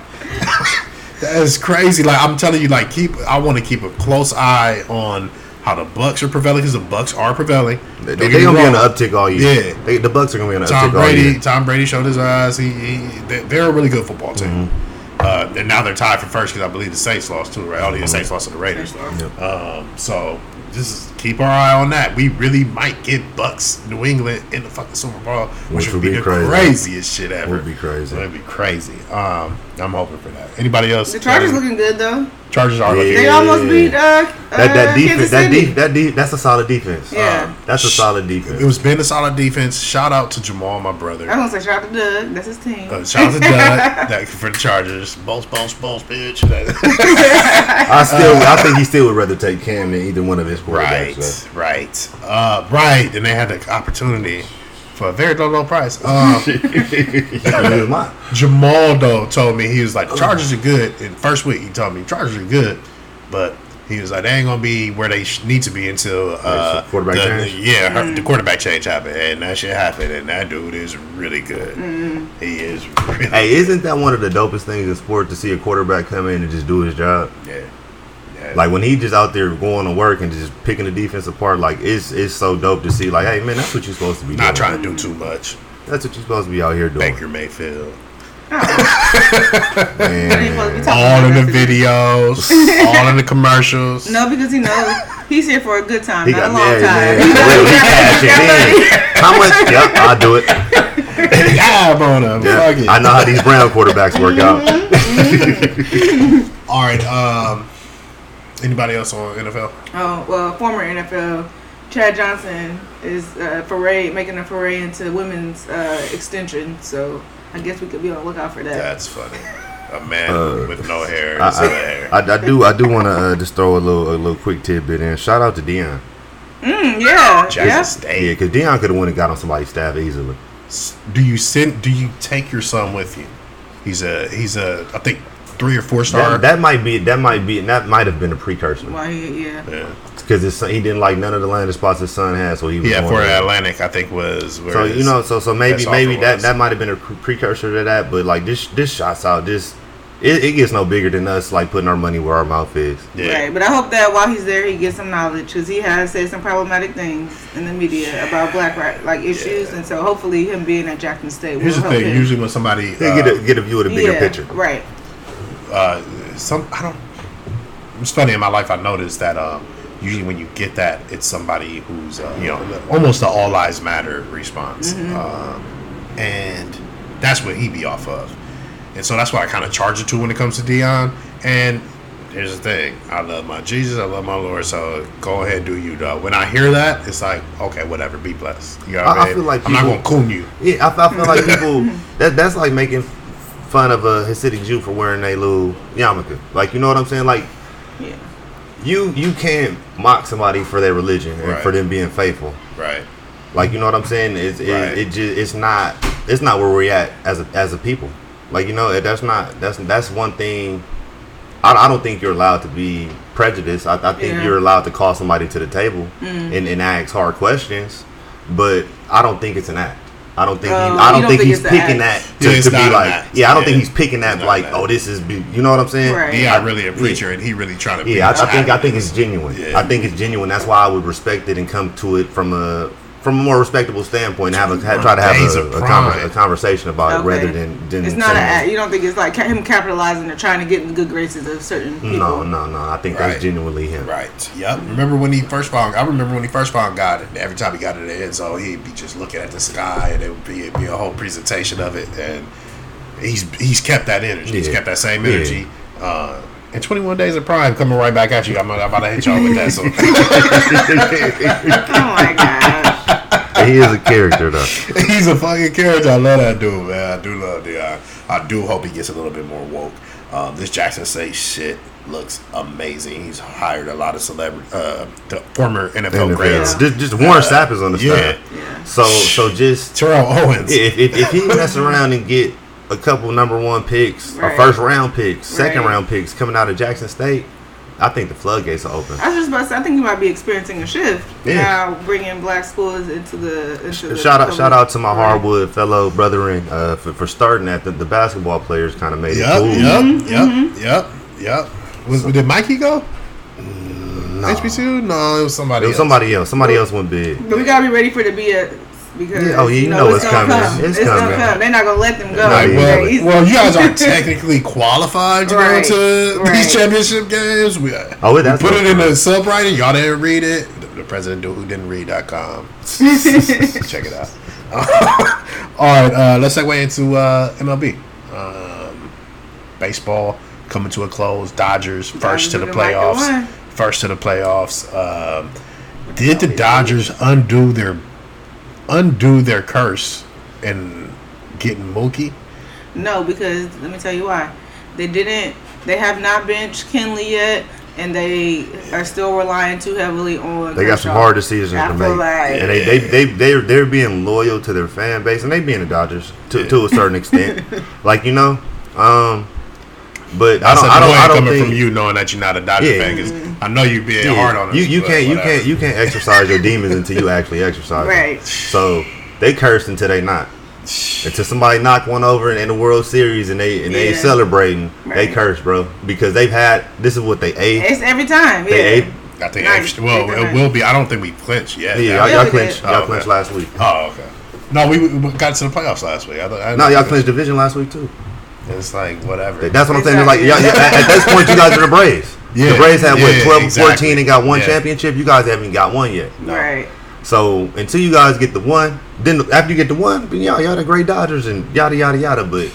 A: (laughs) that is crazy. Like I'm telling you, like keep I want to keep a close eye on how the Bucs are prevailing because the Bucs are prevailing.
D: They,
A: Don't
D: they gonna be on
A: wrong.
D: the uptick all year.
A: Yeah.
D: They, the Bucs are gonna be on the
A: Tom
D: uptick all
A: Brady,
D: year.
A: Tom Brady showed his eyes. He, he they- they're a really good football team.
D: Mm-hmm.
A: Uh, and now they're tied for first because I believe the Saints lost too, right? Only
D: Mm-hmm.
A: the Saints lost to the Raiders.
B: Yep.
A: Um, so just keep our eye on that. We really might get Bucs New England in the fucking Super Bowl, which,
D: Which
A: would be, the
D: crazy.
A: craziest shit ever.
D: Would be crazy.
A: It would be crazy. Um, I'm hoping for that. Anybody else?
B: The Chargers looking good though.
A: Chargers are
D: Yeah.
A: looking.
B: They almost beat uh, uh
D: That that defense, that
B: City.
D: de- that de- that's a solid defense.
B: Yeah.
D: Um, that's a solid defense.
A: It was been a solid defense. Shout out to Jamal, my brother.
B: I was gonna say shout out to Doug. That's his team.
A: Uh, shout out to Doug (laughs) that, for the Chargers. Boss, boss, boss, bitch. (laughs) (laughs)
D: I still, I think he still would rather take Cam than either one of his
A: right,
D: quarterbacks. so.
A: right, uh, right. And they had the opportunity for a very low, low price. Um, (laughs)
D: That.
A: Jamal though told me he was like, the Chargers are good. In the first week, he told me Chargers are good, but he was like, they ain't gonna be where they sh- need to be until uh,
D: quarterback
A: the,
D: change?
A: yeah, her- the quarterback change happened, and that shit happened, and that dude is really good. He is really.
D: Hey, isn't that one of the dopest things in sport to see a quarterback come in and just do his job?
A: yeah. Yeah.
D: Like when he just out there going to work and just picking the defense apart, like it's it's so dope to see. Like, hey man, that's what you're supposed to be
A: not
D: doing.
A: trying to do too much.
D: That's what you're supposed to be out here doing.
A: Baker Mayfield. (laughs)
B: That ain't supposed to be
D: Man.
B: talking
A: All in the videos, all in the commercials. (laughs)
B: No, because he knows he's here for a good time,
D: He
B: not
D: got
B: a long
D: married,
B: time.
D: man.
B: He knows he
D: he
B: got- he got money.
D: cashing in. How much? Yep, I'll do it. (laughs)
A: Gab on him.
D: Yeah,
A: Fuck it.
D: I know how these Brown quarterbacks work out.
A: All right. Um, anybody else on NFL?
B: Oh well, former NFL Chad Johnson is uh, foray making a foray into women's uh, extension. So I guess we could be on the lookout for that.
A: That's funny. A man
D: Uh,
A: with no hair.
D: I,
A: is in the hair.
D: I, I, I do I do want to uh, just throw a little a little quick tidbit in. Shout out to Deion.
B: Mm, yeah,
A: Jackson
B: yeah.
A: State.
D: Yeah, because Deion could have went and got on somebody's staff easily.
A: Do you send? Do you take your son with you? He's a. He's a. I think three or four star.
D: That, that might be that might be that might have been a precursor
B: Why? Yeah.
A: yeah.
D: because his son, he didn't like none of the landing spots his son had, so he was
A: Yeah, for
D: there.
A: Atlantic, I think was. Where
D: So
A: his-
D: you know, so so maybe maybe that
A: was.
D: that might have been a precursor to that, but like this this shots out this it, it gets no bigger than us like putting our money where our mouth is.
A: Yeah.
B: Right, but I hope that while he's there, he gets some knowledge because he has said some problematic things in the media about black right like issues, and so hopefully him being at Jackson State will
A: Here's the
B: help
A: thing.
B: him.
A: Usually when somebody uh,
D: get a get a view of the bigger
B: yeah,
D: picture.
B: right.
A: Uh, some I don't. It's funny in my life. I noticed that um, usually when you get that, it's somebody who's uh, you know almost the all lives matter response, um, and that's what he be off of, and so that's why I kind of charge it to when it comes to Deion. And here's the thing: I love my Jesus, I love my Lord. So go ahead, do you, though. When I hear that, it's like okay, whatever, be blessed. You know what
D: I-
A: I,
D: I
A: mean?
D: feel like
A: I'm not
D: people-
A: gonna coon you.
D: Yeah, I, I feel like (laughs) people that that's like making fun of a Hasidic Jew for wearing a little yarmulke. Like you know what I'm saying? Like
B: Yeah.
D: you you can't mock somebody for their religion and
A: Right.
D: for them being faithful.
A: Right.
D: Like you know what I'm saying? It's it,
A: Right.
D: it just it's not it's not where we're at as a as a people. Like you know that's not that's that's one thing. I, I don't think you're allowed to be prejudiced. I, I think
B: Yeah.
D: you're allowed to call somebody to the table mm. and, and ask hard questions, but I don't think it's an act. I don't think he, um,
B: I
D: don't
B: don't
D: think,
B: think
D: he's picking that to,
A: Yeah,
D: to be like
A: act.
D: yeah. I don't think he's picking that
A: It's
D: like
A: an
D: oh this is be- you know what I'm saying?
B: Right.
A: Yeah,
D: I-
A: really a preacher, and he really trying to. be
D: yeah, I, I think I think it's genuine.
A: Yeah.
D: I think it's genuine. That's why I would respect it and come to it from a from a more respectable standpoint. Have a have, try to have
A: Days
D: a, a, conver- a conversation about
B: Okay.
D: it rather than, than
B: It's not an
D: saying-
B: act. You don't think it's like him capitalizing or trying to get in the good graces of certain people.
D: No, no, no. I think
A: Right.
D: that's genuinely him.
A: Right. Yep. Remember when he first found? I remember when he first found God. And every time he got it in the end zone, he'd be just looking at the sky, and it would be, it'd be a whole presentation of it. And he's he's kept that energy. He's kept that same
D: Yeah.
A: energy. Uh, and 21 Days of Prime coming right back at you. I'm, I'm about to hit y'all with that. So (laughs)
B: Oh my gosh. (laughs)
D: he is a character though. (laughs)
A: he's a fucking character. I love that dude, man. I do love Deion. I do hope he gets a little bit more woke. Um, this Jackson State shit looks amazing. He's hired a lot of celebrity, uh, the former NFL,
D: NFL.
A: greats.
D: Just, just Warren Sapp is on the
A: yeah.
D: staff.
B: Yeah.
D: So so just
A: Terrell Owens.
D: if, if, if he mess (laughs) around and get a couple number one picks, or first round picks, second
B: Right.
D: round picks coming out of Jackson State, I think the floodgates are open.
B: I was just about to say, I think you might be experiencing a shift
D: Yeah.
B: now, bringing black schools into the into the
D: Shout out, shout out to my hardwood fellow brethren uh, for, for starting that. The, the basketball players kind of made
A: Yep,
D: it cool.
A: yep,
B: Mm-hmm.
A: yep, yep, yep. Was, did Mikey go?
D: No.
A: HBCU? No, it was somebody.
D: It was
A: else.
D: somebody else. Somebody else went big.
B: But we gotta be ready for the BS because
D: Yeah, oh, yeah, you know it's
B: gonna
D: coming.
B: Come.
D: It's
B: It's,
D: coming.
B: gonna come. They're not gonna let them go.
D: Nah,
A: Like, well, well, you guys aren't (laughs) technically qualified to
B: Right,
A: go to
B: right.
A: these championship games. We,
D: Oh,
A: we put
D: what-
A: it in the subreddit. Y'all didn't read it. The, the president who didn't read.com. (laughs) Check it out. (laughs) All right, uh, let's segue into uh, MLB. Um, baseball coming to a close. Dodgers first to the
B: Dodgers looking like they
A: playoffs. First to the playoffs. Um, did the Dodgers undo their undo their curse and getting Mookie?
B: No, because let me tell you why. They didn't. They have not benched Kenley yet, and they are still relying too heavily on.
D: They got some hard decisions
B: I
D: to make,
B: like-
D: and they they they they're they're being loyal to their fan base, and they being the Dodgers to, to a certain (laughs) extent. like you know, um, but I
A: That's
D: don't I don't I don't
A: coming
D: think
A: from you knowing that you're not a Dodger
D: Yeah.
A: fan because I know you being
D: yeah,
A: hard on us.
D: you you can't you can't you can't exercise your demons until you actually exercise. them.
B: Right.
D: So they cursed until they not. Until somebody knock one over in, in the World Series and they and they
B: Yeah.
D: celebrating, they
B: Right.
D: curse, bro, because they've had this is what they ate.
B: It's every time. Yeah.
D: They ate.
A: I think
B: Nice.
A: extra, well, it will be. I don't think we clinched yet.
D: Yeah,
A: Yeah.
D: y'all,
B: Yeah,
D: y'all
B: we
D: clinched.
B: did.
D: Y'all
A: Oh,
D: clinched
A: okay.
D: last week.
A: Oh, okay. No, we, we got to the playoffs last week. I, thought- I
D: No, y'all
A: clinched.
D: clinched division last week too.
A: It's like whatever.
D: That's what I'm saying. It's like
B: Exactly.
D: y'all, y'all- at, at this point, you guys are the Braves.
A: Yeah,
D: the Braves have what 12
A: exactly.
D: 14 and got one
A: Yeah.
D: championship. You guys haven't got one yet.
A: No.
B: Right.
D: So until you guys get the one, then after you get the one, then y'all y'all the great Dodgers and yada yada yada. But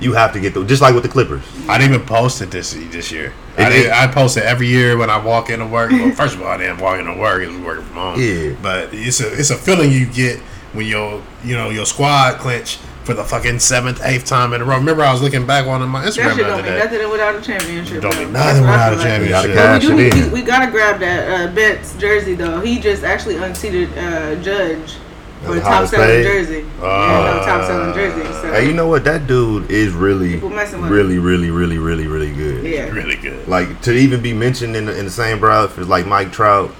D: you have to get the just like with the Clippers.
A: I didn't even post it this this year. I,
D: It-
A: did,
D: it-
A: I post it every year when I walk into work. Well, (laughs) first of all, I didn't walk into work; it was working from home.
D: Yeah.
A: But it's a it's a feeling you get when your you know your squad clinch for the fucking seventh, eighth time in a row. Remember, I was looking back on my
B: That
A: Instagram
B: shit
A: the
B: don't
A: other
B: mean nothing without a championship.
A: Don't mean nothing
B: what I
A: without a
B: feel like.
A: championship.
D: Gotta
B: we, do
D: it
B: we,
D: in.
B: we gotta grab that uh, Betts jersey though. He just actually unseated uh, Judge for
D: The
B: the top selling jersey.
A: Uh,
B: yeah, no top selling jersey. So
D: Hey, you know what? That dude is really,
B: People messing with
D: really, really, really, really, really good.
B: yeah.
A: Really good,
D: Like to even be mentioned in the, in the same breath as like Mike Trout,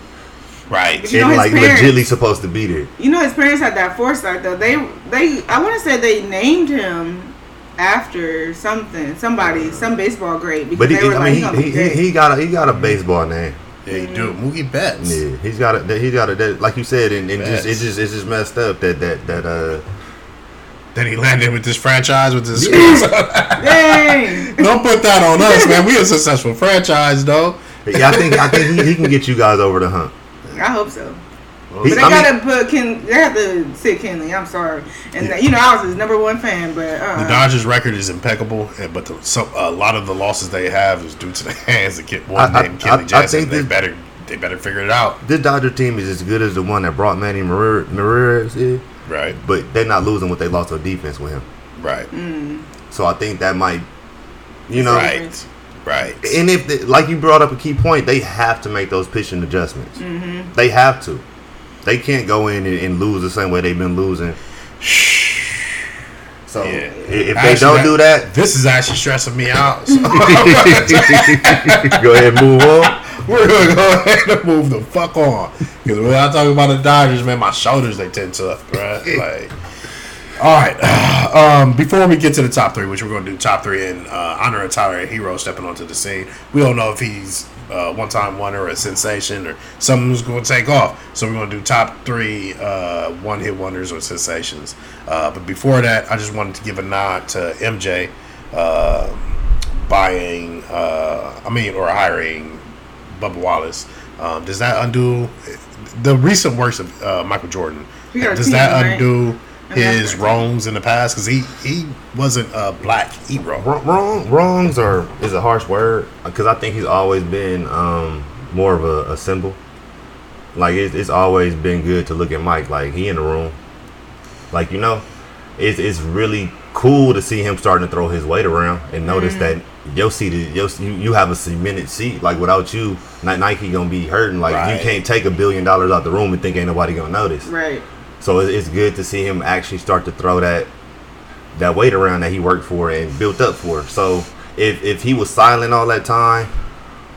A: right?
B: You know
D: and
B: his
D: like
B: parents-
D: legitly supposed to be there.
B: You know his parents had that foresight though. They they I want to say they named him after something, somebody, some baseball great because
D: But he,
B: they were
D: I
B: like,
D: mean,
B: gonna
D: he, he, he, he got a he got a baseball name.
A: Yeah, you do. Mookie Betts.
D: Yeah, he's got a he got a that, like you said, and, and just
A: Facts.
D: it's just it's just messed up that that that uh
A: Then he landed with this franchise with this. (laughs) (laughs)
B: Dang.
A: Don't put that on us, man. We a successful franchise, though.
D: yeah I think I think he, he can get you guys over the hump.
B: I hope so.
D: He-
B: But they
D: I
B: gotta put Ken. They have to sit Kenley. I'm sorry, and you know I was his number one fan, but uh,
A: The Dodgers' record is impeccable, but the, so, a lot of the losses they have is due to the (laughs) hands of Kid, one
D: I- I-
A: named
D: I- I
A: Kenley Jansen. They
D: this-
A: better they better figure it out,
D: This Dodger team is as good as the one that brought Manny Maria- Ramirez in,
A: right?
D: but they're not losing what they lost on defense with him.
A: Right,
D: So I think that might, you know,
A: right, right.
D: and if the, like you brought up a key point, they have to make those pitching adjustments.
B: Mm-hmm.
D: They have to. They can't go in and, and lose the same way they've been losing. So
A: Yeah.
D: i- if they
A: Actually,
D: don't do that,
A: this is actually stressing me out. So (laughs)
D: go ahead and move on.
A: we're gonna go ahead and move the fuck on because when I talk about the Dodgers, man, my shoulders they tend to right. Like, all right. (sighs) Um, before we get to the top three, which we're going to do top three in uh, honor of Tyler Herro stepping onto the scene, we don't know if he's uh, one-time wonder or a sensation or someone who's going to take off. So we're going to do top three uh, one-hit wonders or sensations. Uh, but before that, I just wanted to give a nod to MJ uh, buying, uh, I mean, or hiring Bubba Wallace. Um, does that undo the recent works of uh, Michael Jordan? Does that undo
B: that's
A: his wrongs in the past? Because he he wasn't a black hero.
D: Wrong, wrong wrongs are is a harsh word because I think he's always been um, more of a, a symbol. Like it's, it's always been good to look at Mike like he in the room. Like you know, it's it's really cool to see him starting to throw his weight around and notice that your seat is your, you, you have a cemented seat. Like without you, Nike gonna be hurting. Like
A: Right.
D: you can't take a billion dollars out the room and think ain't nobody gonna notice.
B: Right.
D: So it's good to see him actually start to throw that that weight around that he worked for and built up for. So if if he was silent all that time,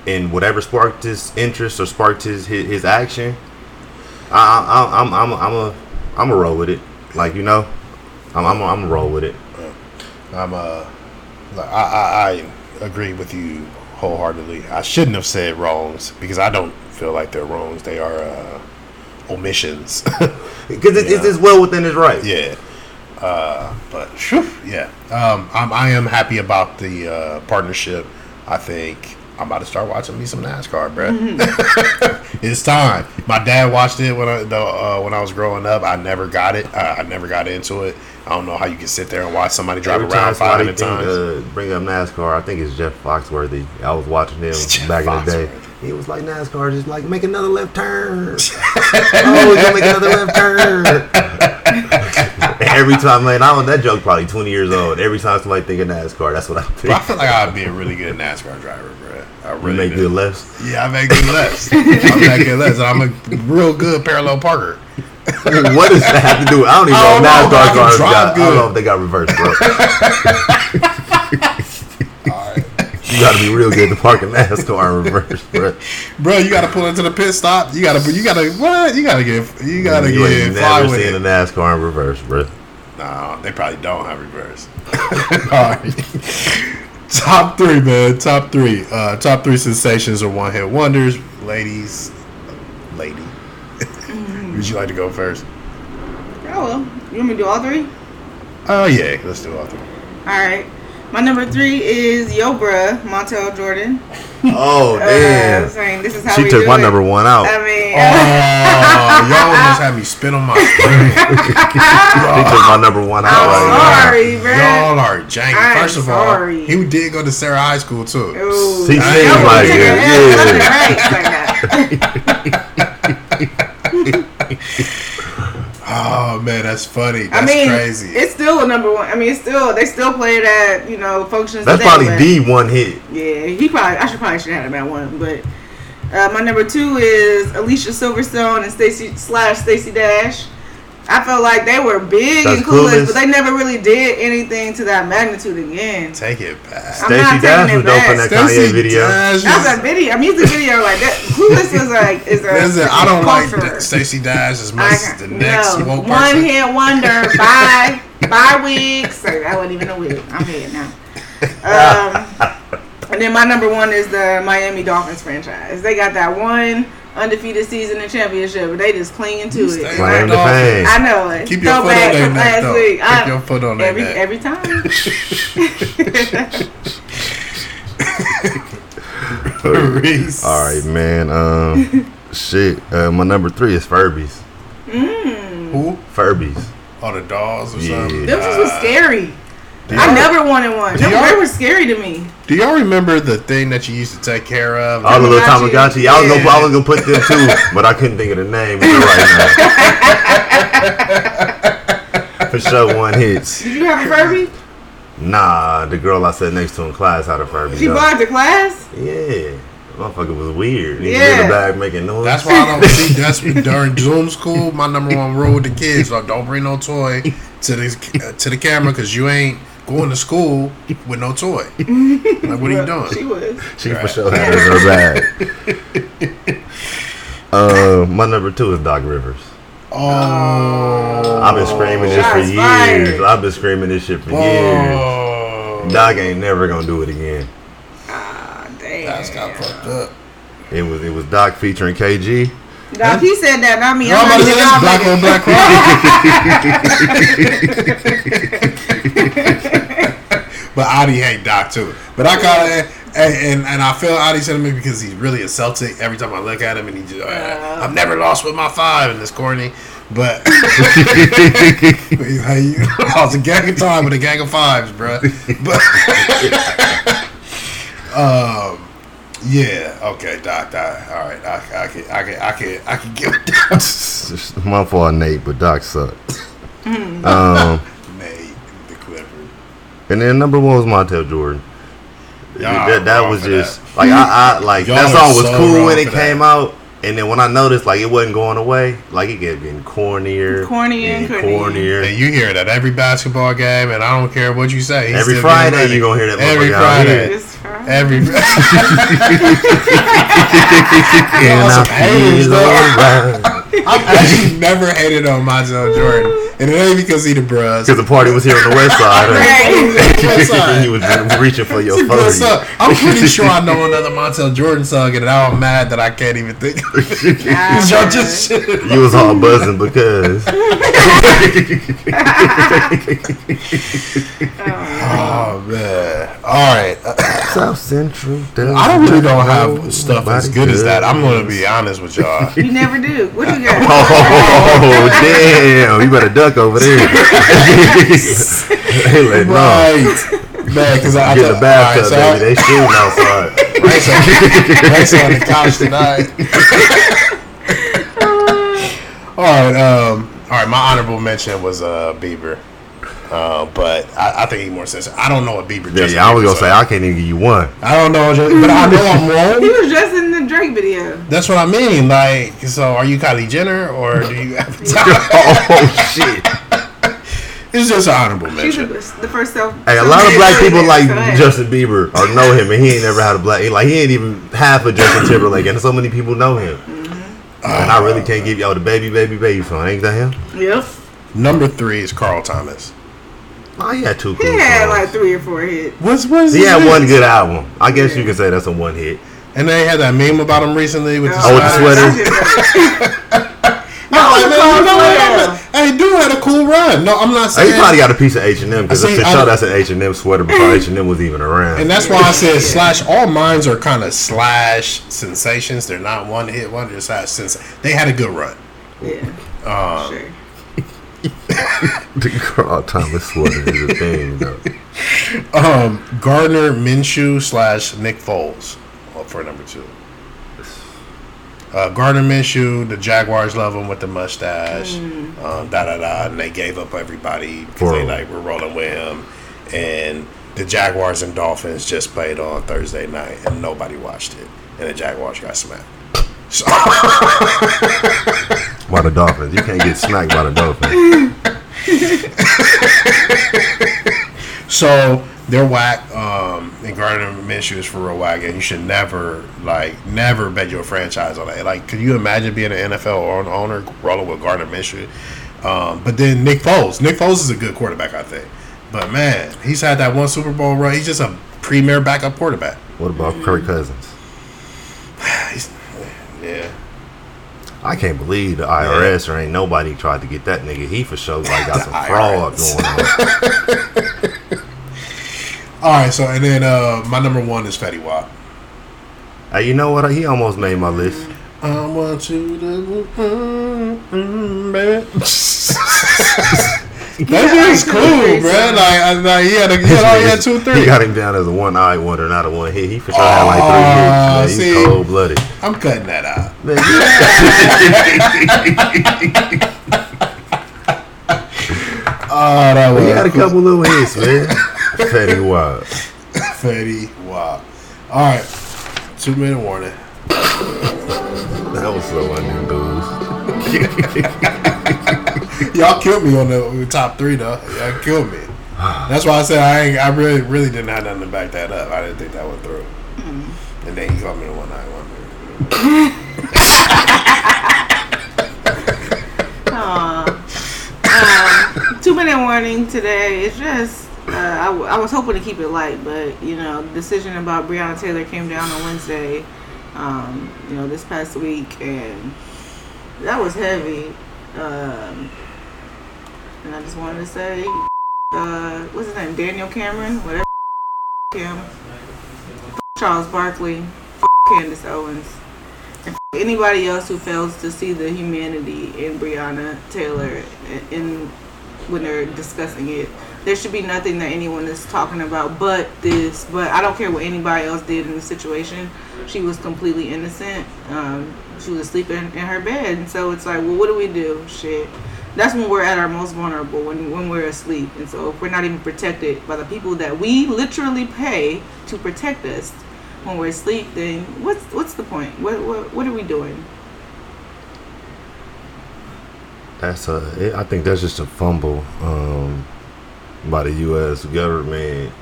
D: and whatever sparked his interest or sparked his his, his action, I, I, I'm I'm I'm a I'm a roll with it. Like you know, I'm I'm a, I'm a roll with it.
A: I'm uh, like, I, I I agree with you wholeheartedly. I shouldn't have said wrongs because I don't feel like they're wrongs. They are uh, omissions. (laughs)
D: Because it, it's just well within his right.
A: yeah. Uh, but phew, yeah, um, I'm, I am happy about the uh, partnership. I think I'm about to start watching me some NASCAR, bruh. (laughs) it's time. My dad watched it when I the, uh, when I was growing up. I never got it. Uh, I never got into it. I don't know how you can sit there and watch somebody drive
D: Every
A: around 500
D: think,
A: times.
D: uh, bring up NASCAR, I think it's Jeff Foxworthy. I was watching him
A: It's
D: back in the day. He was like NASCAR, just like make another left turn. (laughs) oh, we're gonna make another left turn. (laughs) Every time, man, I was that joke probably twenty years old. Every time somebody think of NASCAR, that's what I
A: But I feel like I'd be a really good NASCAR driver, bro. I
D: We
A: really
D: make
A: do.
D: good lefts.
A: Yeah, I make good lefts. (laughs) I make good lefts. I'm a real good parallel parker.
D: what does that have to do? I don't even
A: I don't
D: know.
A: know,
D: NASCAR cars got. I don't
A: good.
D: know if they got reverse, bro.
A: All right.
D: You got to be real good to park a (laughs) NASCAR in reverse, bro.
A: Bro, you gotta pull into the pit stop. You gotta, you gotta, what? You gotta get, you gotta
D: you
A: get
D: ain't
A: fly
D: never
A: with
D: seen
A: it.
D: a NASCAR in reverse, bro.
A: No, they probably don't have reverse. (laughs) All right. Top three, man. Top three. Uh, top three sensations or one hit wonders. Ladies, lady. Would you like to go first?
B: Oh well. You want me to do all three?
A: Oh yeah, let's do all three.
B: All right. My number three is Yo Bruh, Montel Jordan.
D: Oh
B: Uh,
D: damn!
B: saying this is how
D: She
B: we
D: took
B: do
D: my
B: it.
D: number one out.
B: I mean,
A: Oh, (laughs) y'all almost had me spit on my screen. (laughs)
D: She took my number one out
B: I'm
D: right now.
B: sorry, bro.
A: Y'all are janky.
B: I'm
A: First of
B: sorry.
A: all, he did go to Sarah High School too.
B: Ooh.
D: He
A: I
D: seems
A: ain't
D: like
A: gonna
D: it.
B: Yeah,
D: Yeah. (laughs)
B: right, like that.
A: Oh man, that's funny. That's
B: I mean,
A: crazy.
B: it's still a number one. I mean, it's still they still play it at you know functions.
D: That's probably the one hit.
B: Yeah, he probably. I should probably should have had at one, but uh, my number two is Alicia Silverstone and Stacy slash Stacy Dash. I felt like they were big
D: That's
B: and clueless,
D: Clueless.
B: but they never really did anything to that magnitude again.
A: Take it back.
B: I'm
D: Stacey
B: not
D: Dash
B: taking
D: was
B: it
D: dope in
B: back.
D: that Kanye video.
A: Dash
B: That's
A: is-
B: a video, a music video like that. Clueless was like is a.
A: Listen, I don't like
B: culture.
A: Da- Stacey Dash as much
B: I
A: as the next
B: no,
A: woke
B: one
A: person.
B: hit wonder. (laughs) Bye, bye wigs. So that wasn't even a wig. I'm here now. Um, (laughs) and then my number one is the Miami Dolphins franchise. They got that one undefeated season and championship, but they just clinging to
A: You
B: it.
A: stay
B: Like,
D: the
A: Dolphins.
B: I know it.
A: Keep your foot on
B: Throwback
A: their neck,
B: last
A: though.
B: week.
A: Keep
B: I-
A: your foot on their
B: every
A: neck.
B: every time. (laughs)
A: Reese.
D: All right, man. Um, shit. Uh, my number three is Furbies.
A: Who?
D: Furbies.
A: Oh, the dolls or
D: Yeah.
A: something?
B: Them just was
A: Uh,
B: scary.
A: Do
B: I never wanted one.
A: Do
B: Them,
A: y'all-
B: they were scary to me.
A: Do y'all remember the thing that you used to take care of?
D: All the little
B: Tamagotchi.
D: Tamagotchi. I was gonna, I was gonna put them too, (laughs) but I couldn't think of the name right now. (laughs) For sure, one hits.
B: Did you have a Furby?
D: Nah, the girl I sat next to in class had a Furby.
B: She
D: though.
B: brought it class.
D: Yeah, motherfucker was weird. He
B: Yeah.
D: was in the bag making noise.
A: That's why I don't see. (laughs) That's during Zoom school. My number one rule with the kids: like, don't bring no toy to the uh, to the camera because you ain't going to school (laughs) with no toy. (laughs) Like, what are you doing?
B: She was.
D: She for sure had it her bag. uh, (laughs) my number two is Doc Rivers.
A: Oh,
D: I've been screaming this for years.
B: fired.
D: I've been screaming this shit for years.
A: oh,
D: Doc ain't never gonna do it again.
B: Ah, damn.
A: that's got fucked up.
D: It was it was Doc featuring KG.
B: Doc, he said that, not me.
A: I'm
B: I'm
A: about
B: not
A: to say
B: even
A: that's
B: out
A: black on black crime. But Adi hate Doc too. But I call it, and, and and I feel Adi sentiment because he's really a Celtic. Every time I look at him, and he just, uh, I've never lost with my five, and it's corny. But (laughs) hey, you lost a gang of time with a gang of fives, bro. But (laughs) um. Yeah. Okay, Doc. Doc. All right. I, I can. I can. I can. I can give it down.
D: My fault, Nate, but Doc sucked. Um,
A: Nate the Clifford.
D: And then number one was Montel Jordan.
A: Y'all
D: that that was just
A: that.
D: like I, I like
A: Y'all
D: that song was
A: so
D: cool when it
A: for that.
D: came out, and then when I noticed like it wasn't going away, like it kept getting cornier,
B: Cornier and cornier.
A: And you hear it at every basketball game, and I don't care what you say.
D: Every Friday
A: getting ready.
D: you gonna hear that
A: Every
D: motherfucker
A: Friday.
D: here.
B: It's fine.
A: Every (laughs) (laughs)
D: And
A: Y'all
D: I
A: some haters,
D: feel
A: though.
D: alright.
A: I've actually never hated on Montel Jordan, and it ain't because he the bros.
D: Because the party was here on the west (laughs) side. huh?
B: Right. (laughs)
D: he was reaching for your
A: It's a good song.
D: phone.
A: I'm (laughs) pretty sure I know another Montel Jordan song, and now I'm mad that I can't even think. of it. Y'all just shit.
D: You was all buzzing because
A: Oh man! All right,
D: South Central.
A: I don't really don't have stuff as good as that. I'm gonna be honest with y'all.
B: You never do. What do you got?
D: Oh damn! You better duck over there. (laughs) they let no.
A: Right, man. Because I, I
D: Get in the bathtub,
A: all right,
D: baby. They shooting outside.
A: so I- Race on the couch tonight. (laughs) all right, um, all right. My honorable mention was uh, Bieber, uh, but I, I think he more sense. I don't know what Bieber.
D: Yeah, yeah. I was gonna say. I can't even give you one.
A: I don't know, but I know I'm wrong.
B: He was just in the Drake video.
A: That's what I mean. Like, so are you Kylie Jenner or do you have (laughs)
D: oh shit! (laughs)
A: It's just an honorable
B: She's the,
A: mention.
B: the first self.
D: Hey, a lot of black people like Justin Bieber or know him, and he ain't never had a black. Like he ain't even half of Justin (coughs) Timberlake, and so many people know him. Mm-hmm. And I really uh, can't give y'all the baby, baby, baby song. Ain't that him?
B: Yep.
A: Number three is Carl Thomas.
D: Oh, he had two cool
B: He had
D: songs.
B: like three or four hits.
A: What's what is
D: he
A: his
D: had
A: name?
D: one good album. I guess you can say that's a one hit.
A: And they had that meme about him recently with the
D: Oh, with the
A: sweater.
D: sweater. (laughs)
A: No,
B: Oh,
A: man, you know what? I'm Hey, dude had a cool run. No, I'm not saying.
D: He probably got a piece of H and M because
A: I see-
D: for that's an H and M sweater before H and M was even around.
A: and that's why I said slash. All mines are kind of slash sensations. They're not one hit wonder. Slash sens- They had a good run.
B: Yeah.
A: Uh,
B: Sure. (laughs)
D: the Carl Thomas sweater is a thing. Though. (laughs)
A: Um, Gardner Minshew slash Nick Foles for number two. Uh, Gardner Minshew, the Jaguars love him with the mustache, um, da da da, and they gave up everybody because they
D: him.
A: like were rolling with him, and the Jaguars and Dolphins just played on Thursday night, and nobody watched it, and the Jaguars got smacked. So, (laughs)
D: By the Dolphins, you can't get smacked by the Dolphins. (laughs)
A: So they're whack, um, and Gardner Minshew is for real whack, and you should never, like, never bet your franchise on that. Like, could you imagine being an NFL own- owner rolling with Gardner Minshew? Um, but then Nick Foles, Nick Foles is a good quarterback, I think. But man, he's had that one Super Bowl run. He's just a premier backup quarterback.
D: What about Kirk Cousins?
A: He's, yeah,
D: I can't believe the IRS or ain't nobody tried to get that nigga. He for sure like got (laughs) some fraud going on. (laughs)
A: All right. So and then uh, my number one is Fetty Wap.
D: Hey, you know what? He almost made my list.
A: I want you to, mm, mm, baby. (laughs) (laughs) That shit's cool, bro. Like, I, like he had, a, he had, oh, he had two,
D: He got him down as a one eye wonder, not a one hit. He for sure had like three hits. Man. He's cold blooded.
A: I'm cutting that out. (laughs)
D: Man,
A: Oh, that was
D: he had a couple little hits, man. Fetty Wap.
A: Fetty Wap. All right, two minute warning.
D: That was so unenthused. (laughs)
A: Y'all killed me on the, top three, though. Y'all killed me. That's why I said I ain't, I really really didn't have nothing to back that up. I didn't think that went through. And then you called me the one night wonder. (laughs)
B: Aw. Um, two minute warning today. It's just uh, I, w- I was hoping to keep it light, but you know, decision about Breonna Taylor came down on Wednesday. Um, you know, this past week, and that was heavy. Um, and I just wanted to say, uh, what's his name? Daniel Cameron, whatever. Cam. Charles Barkley. Candace Owens. And anybody else who fails to see the humanity in Breonna Taylor in when they're discussing it. There should be nothing that anyone is talking about but this. But I don't care what anybody else did in the situation. She was completely innocent. Um, she was sleeping in, her bed, and so it's like, well, what do we do? Shit. that's when we're at our most vulnerable when when we're asleep. And so if we're not even protected by the people that we literally pay to protect us when we're asleep, then what's what's the point? What what what are we doing?
D: That's a. It, I think that's just a fumble um, by the U.S. government.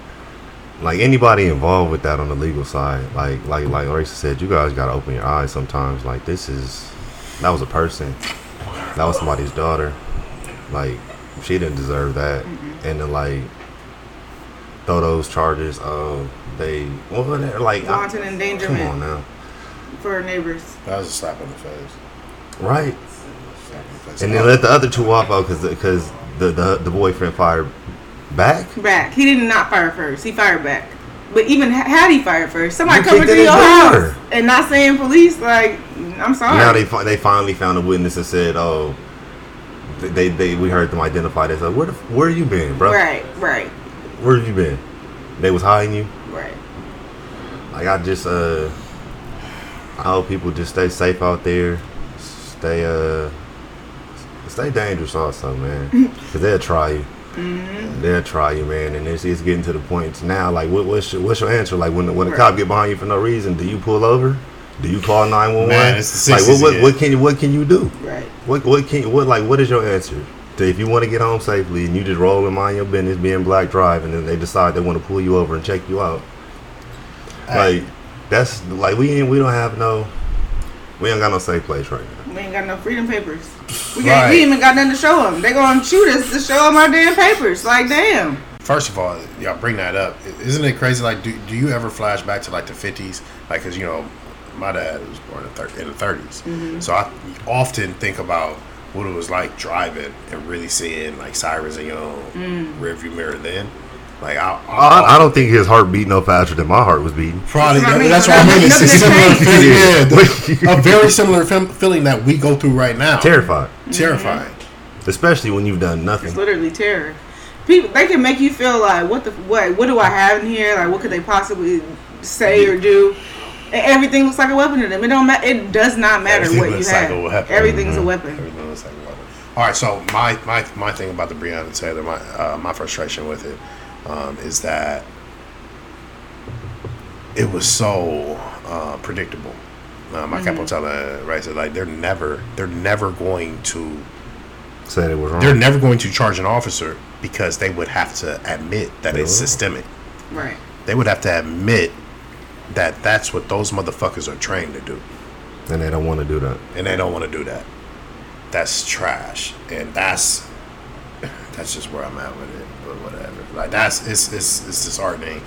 D: Like anybody involved with that on the legal side, like like like Raisa said, you guys gotta open your eyes sometimes. Like this is, that was a person, that was somebody's daughter. Like she didn't deserve that, mm-hmm. and then like throw those charges of they well they're like I-
B: Wanton
D: come
B: endangerment
D: on now,
B: for our neighbors.
A: That was a slap in the face.
D: right?
A: Slap in the face.
D: And then let the other two off because because the, the the boyfriend fired back.
B: Back. He did not fire first. He fired back. But even ha- had he fired first, somebody
D: You
B: coming to your house and not saying police, like, I'm sorry.
D: Now they fi- they finally found a witness and said, "Oh, they they, we heard them identify this. Like, where the, where you been, bro?
B: Right, right,
D: Where have you been? They was hiding you.
B: right.
D: Like I just uh, I hope people just stay safe out there. Stay uh, stay dangerous also, man. (laughs) Cause they'll try you.
B: Mm-hmm.
D: They'll try you, man. And it's, it's getting to the point now. Like, what, what's your what's your answer? Like when the, when the
B: Right.
D: cop get behind you for no reason, do you pull over? Do you call nine one one?
A: Man, it's the
D: Like what, what, what can you what can you do?
B: Right.
D: What what can what like what is your answer? To if you want to get home safely and you just roll and mind your business, being black drive, and then they decide they want to pull you over and check you out. Like that's like we ain't we don't have no we ain't got no safe place right now.
B: We ain't got no freedom papers. We,
A: Right.
B: got, we even got nothing to show them. They gonna shoot us to show them our damn papers. Like, damn.
A: First of all, y'all bring that up. Isn't it crazy? Like, do, do you ever flash back to like the fifties? Like, cause you know, my dad was born in, the 30s mm-hmm. so I often think about what it was like driving and really seeing like sirens in your own mm. rearview mirror. Then, like, I,
D: I, I don't think his heart beat no faster than my heart was beating.
A: Probably
B: That's what I mean.
A: that's what I mean. It's a similar feeling. Yeah, the- (laughs) a very similar fem- feeling that we go through right now.
D: Terrified,
A: terrified,
D: especially when you've done nothing.
B: It's literally terror. People, they can make you feel like, what the, what, what do I have in here? Like, what could they possibly say or do? And everything looks like a weapon to them. It don't matter. It does not matter
A: Everything
B: what you
A: looks like
B: have.
A: a weapon.
B: Everything's a weapon.
A: Everything looks like a weapon. All right, so my my my thing about the Breonna Taylor, my uh, my frustration with it, um, is that it was so uh, predictable. Um, I kept on telling right, so like they're never they're never going to
D: Said it was wrong.
A: they're never going to charge an officer because they would have to admit that it's systemic.
B: Right.
A: They would have to admit that that's what those motherfuckers are trained to do.
D: and they don't want to do that.
A: and they don't want to do that. That's trash, and that's (laughs) that's just where I'm at with it. Like that's it's it's it's disheartening.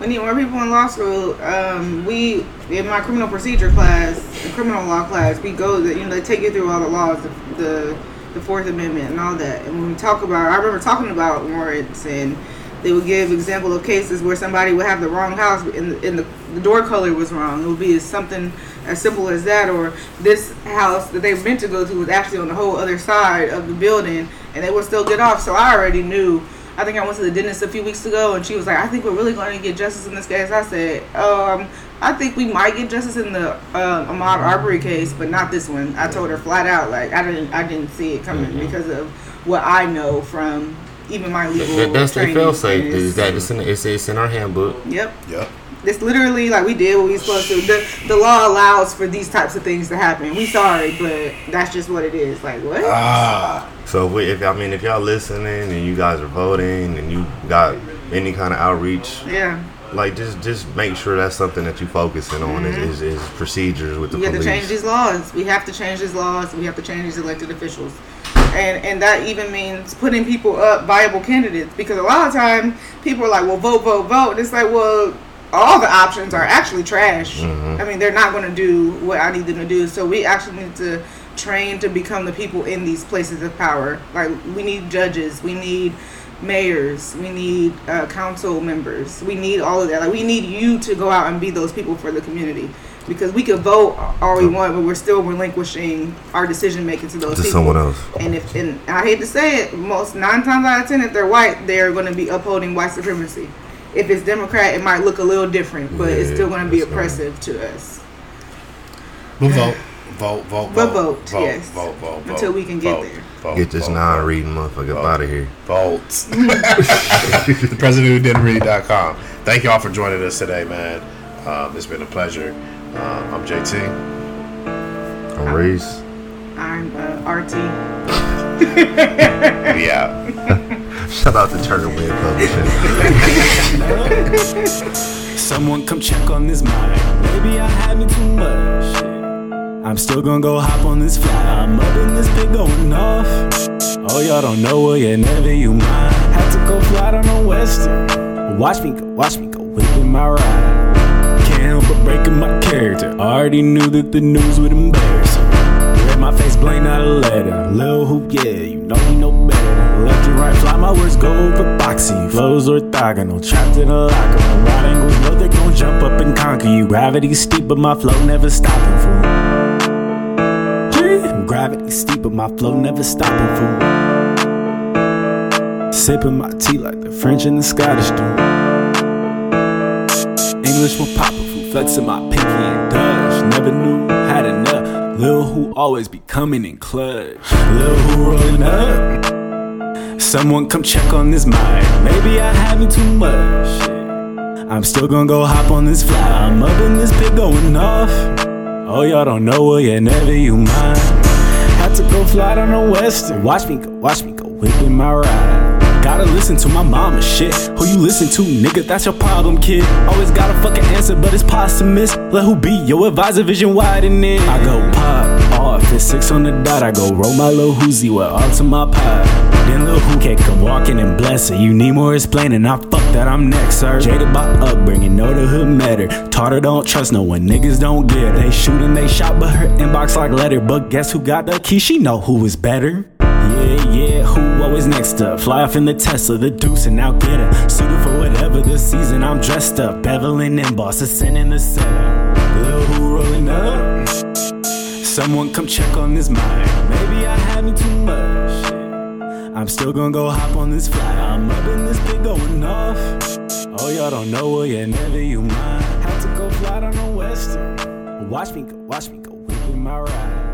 B: We need more people in law school. Um, we in my criminal procedure class, the criminal law class, we go that you know they take you through all the laws, the, the the Fourth Amendment and all that. And when we talk about, I remember talking about warrants, and they would give example of cases where somebody would have the wrong house and the, and the, the door color was wrong. It would be something as simple as that, or this house that they meant to go to was actually on the whole other side of the building, and they would still get off. So I already knew. I think I went to the dentist a few weeks ago, and she was like, "I think we're really going to get justice in this case." I said, "Um, I think we might get justice in the uh, Ahmaud Arbery case, but not this one." I told her flat out, like I didn't, I didn't see it coming
D: Mm-hmm.
B: because of what I know from even my legal.
D: That, that's their
B: training.
D: fail safe.
B: And
D: Is that it's in it's, it's in our handbook.
B: Yep.
A: Yep.
B: It's literally like we did what we supposed to. The, the law allows for these types of things to happen. We sorry, but that's just what it is. Like what?
A: Ah,
D: So if, we, if I mean if y'all listening and you guys are voting and you got any kind of outreach,
B: yeah.
D: like just just make sure that's something that you focusing on is, is, is procedures with the
B: We have to change these laws. We have to change these laws. We have to change these elected officials. And and that even means putting people up viable candidates because a lot of time people are like, well, vote, vote, vote. And it's like, well, all the options are actually trash. I mean, they're not going to do what I need them to do. So we actually need to train to become the people in these places of power. Like we need judges. We need mayors. We need uh, council members. We need all of that. Like we need you to go out and be those people for the community. Because we could vote all we want, but we're still relinquishing our decision making to those
D: to
B: people.
D: someone else.
B: And if and I hate to say it, most nine times out of ten, if they're white, they're going to be upholding white supremacy. If it's Democrat, it might look a little different, but it's still going to be
D: that's right.
B: oppressive to us.
A: but vote. Vote, vote,
B: But
A: vote,
B: vote,
A: vote,
B: yes.
A: vote, vote, vote.
B: Until we can get
A: vote,
B: there.
A: vote,
D: Get this non-reading motherfucker
A: Vote.
D: out of here.
A: Votes. (laughs) the president who didn't read.com. Thank y'all for joining us today, man. Um, it's been a pleasure. Um, I'm JT.
D: I'm Reese.
B: I'm uh, RT.
A: We out. (laughs) (laughs)
D: Shout out to Turner Wind Publishing. (laughs)
C: Someone come check on this. Maybe I had me too much. I'm still gonna go hop on this fly. I'm up in this pig going off. Oh, y'all don't know, well, yeah, never you mind. Had to go fly down the western. Watch me go, watch me go, whipping my ride. Can't help but breaking my character. Already knew that the news would embarrass him. Read my face, a letter. Lil Hoop, yeah, you know me no better. Left and right, fly my words go over boxy. Flows orthogonal, trapped in a locker. Wide angles know they gon' jump up and conquer you. Gravity's steep, but my flow never stopping, fool. Yeah, Gravity's steep, but my flow never stopping, fool. Sipping my tea like the French and the Scottish do. English will pop a fool, flexing my pinky and Dutch. Never knew. Lil who always be coming in clutch. Lil who rolling up. Someone come check on this mind. Maybe I me too much. I'm still gonna go hop on this fly. I'm up in this pig going off. Oh, y'all don't know, well, yeah, never you mind. Had to go fly down the western. Watch me go, watch me go, whipping my ride. I gotta listen to my mama shit. Who you listen to, nigga? That's your problem, kid. Always got a fucking answer, but it's posthumous. Let who be your advisor, vision widening. I go pop off, it's six on the dot. I go roll my little hoozy with all to my pie. Then Lil Who can't come walking and bless her. You need more explaining. I fuck that, I'm next, sir. Jaded by upbringing, know the hood matter. Taught her don't trust no one, niggas don't get her. They shoot and they shot, but her inbox like letter. But guess who got the key? She know who is better. Always next up? Fly off in the Tesla, the deuce, and now get her. Suited for whatever this season, I'm dressed up. Beveling and boss, ascending the setup. Lil who rolling up? Someone come check on this mind. Maybe I me too much. I'm still gonna go hop on this fly. I'm in this pig going off. Oh, y'all don't know, well, yeah, never you mind. Had to go fly down the western. Watch me go, watch me go, whipping my ride.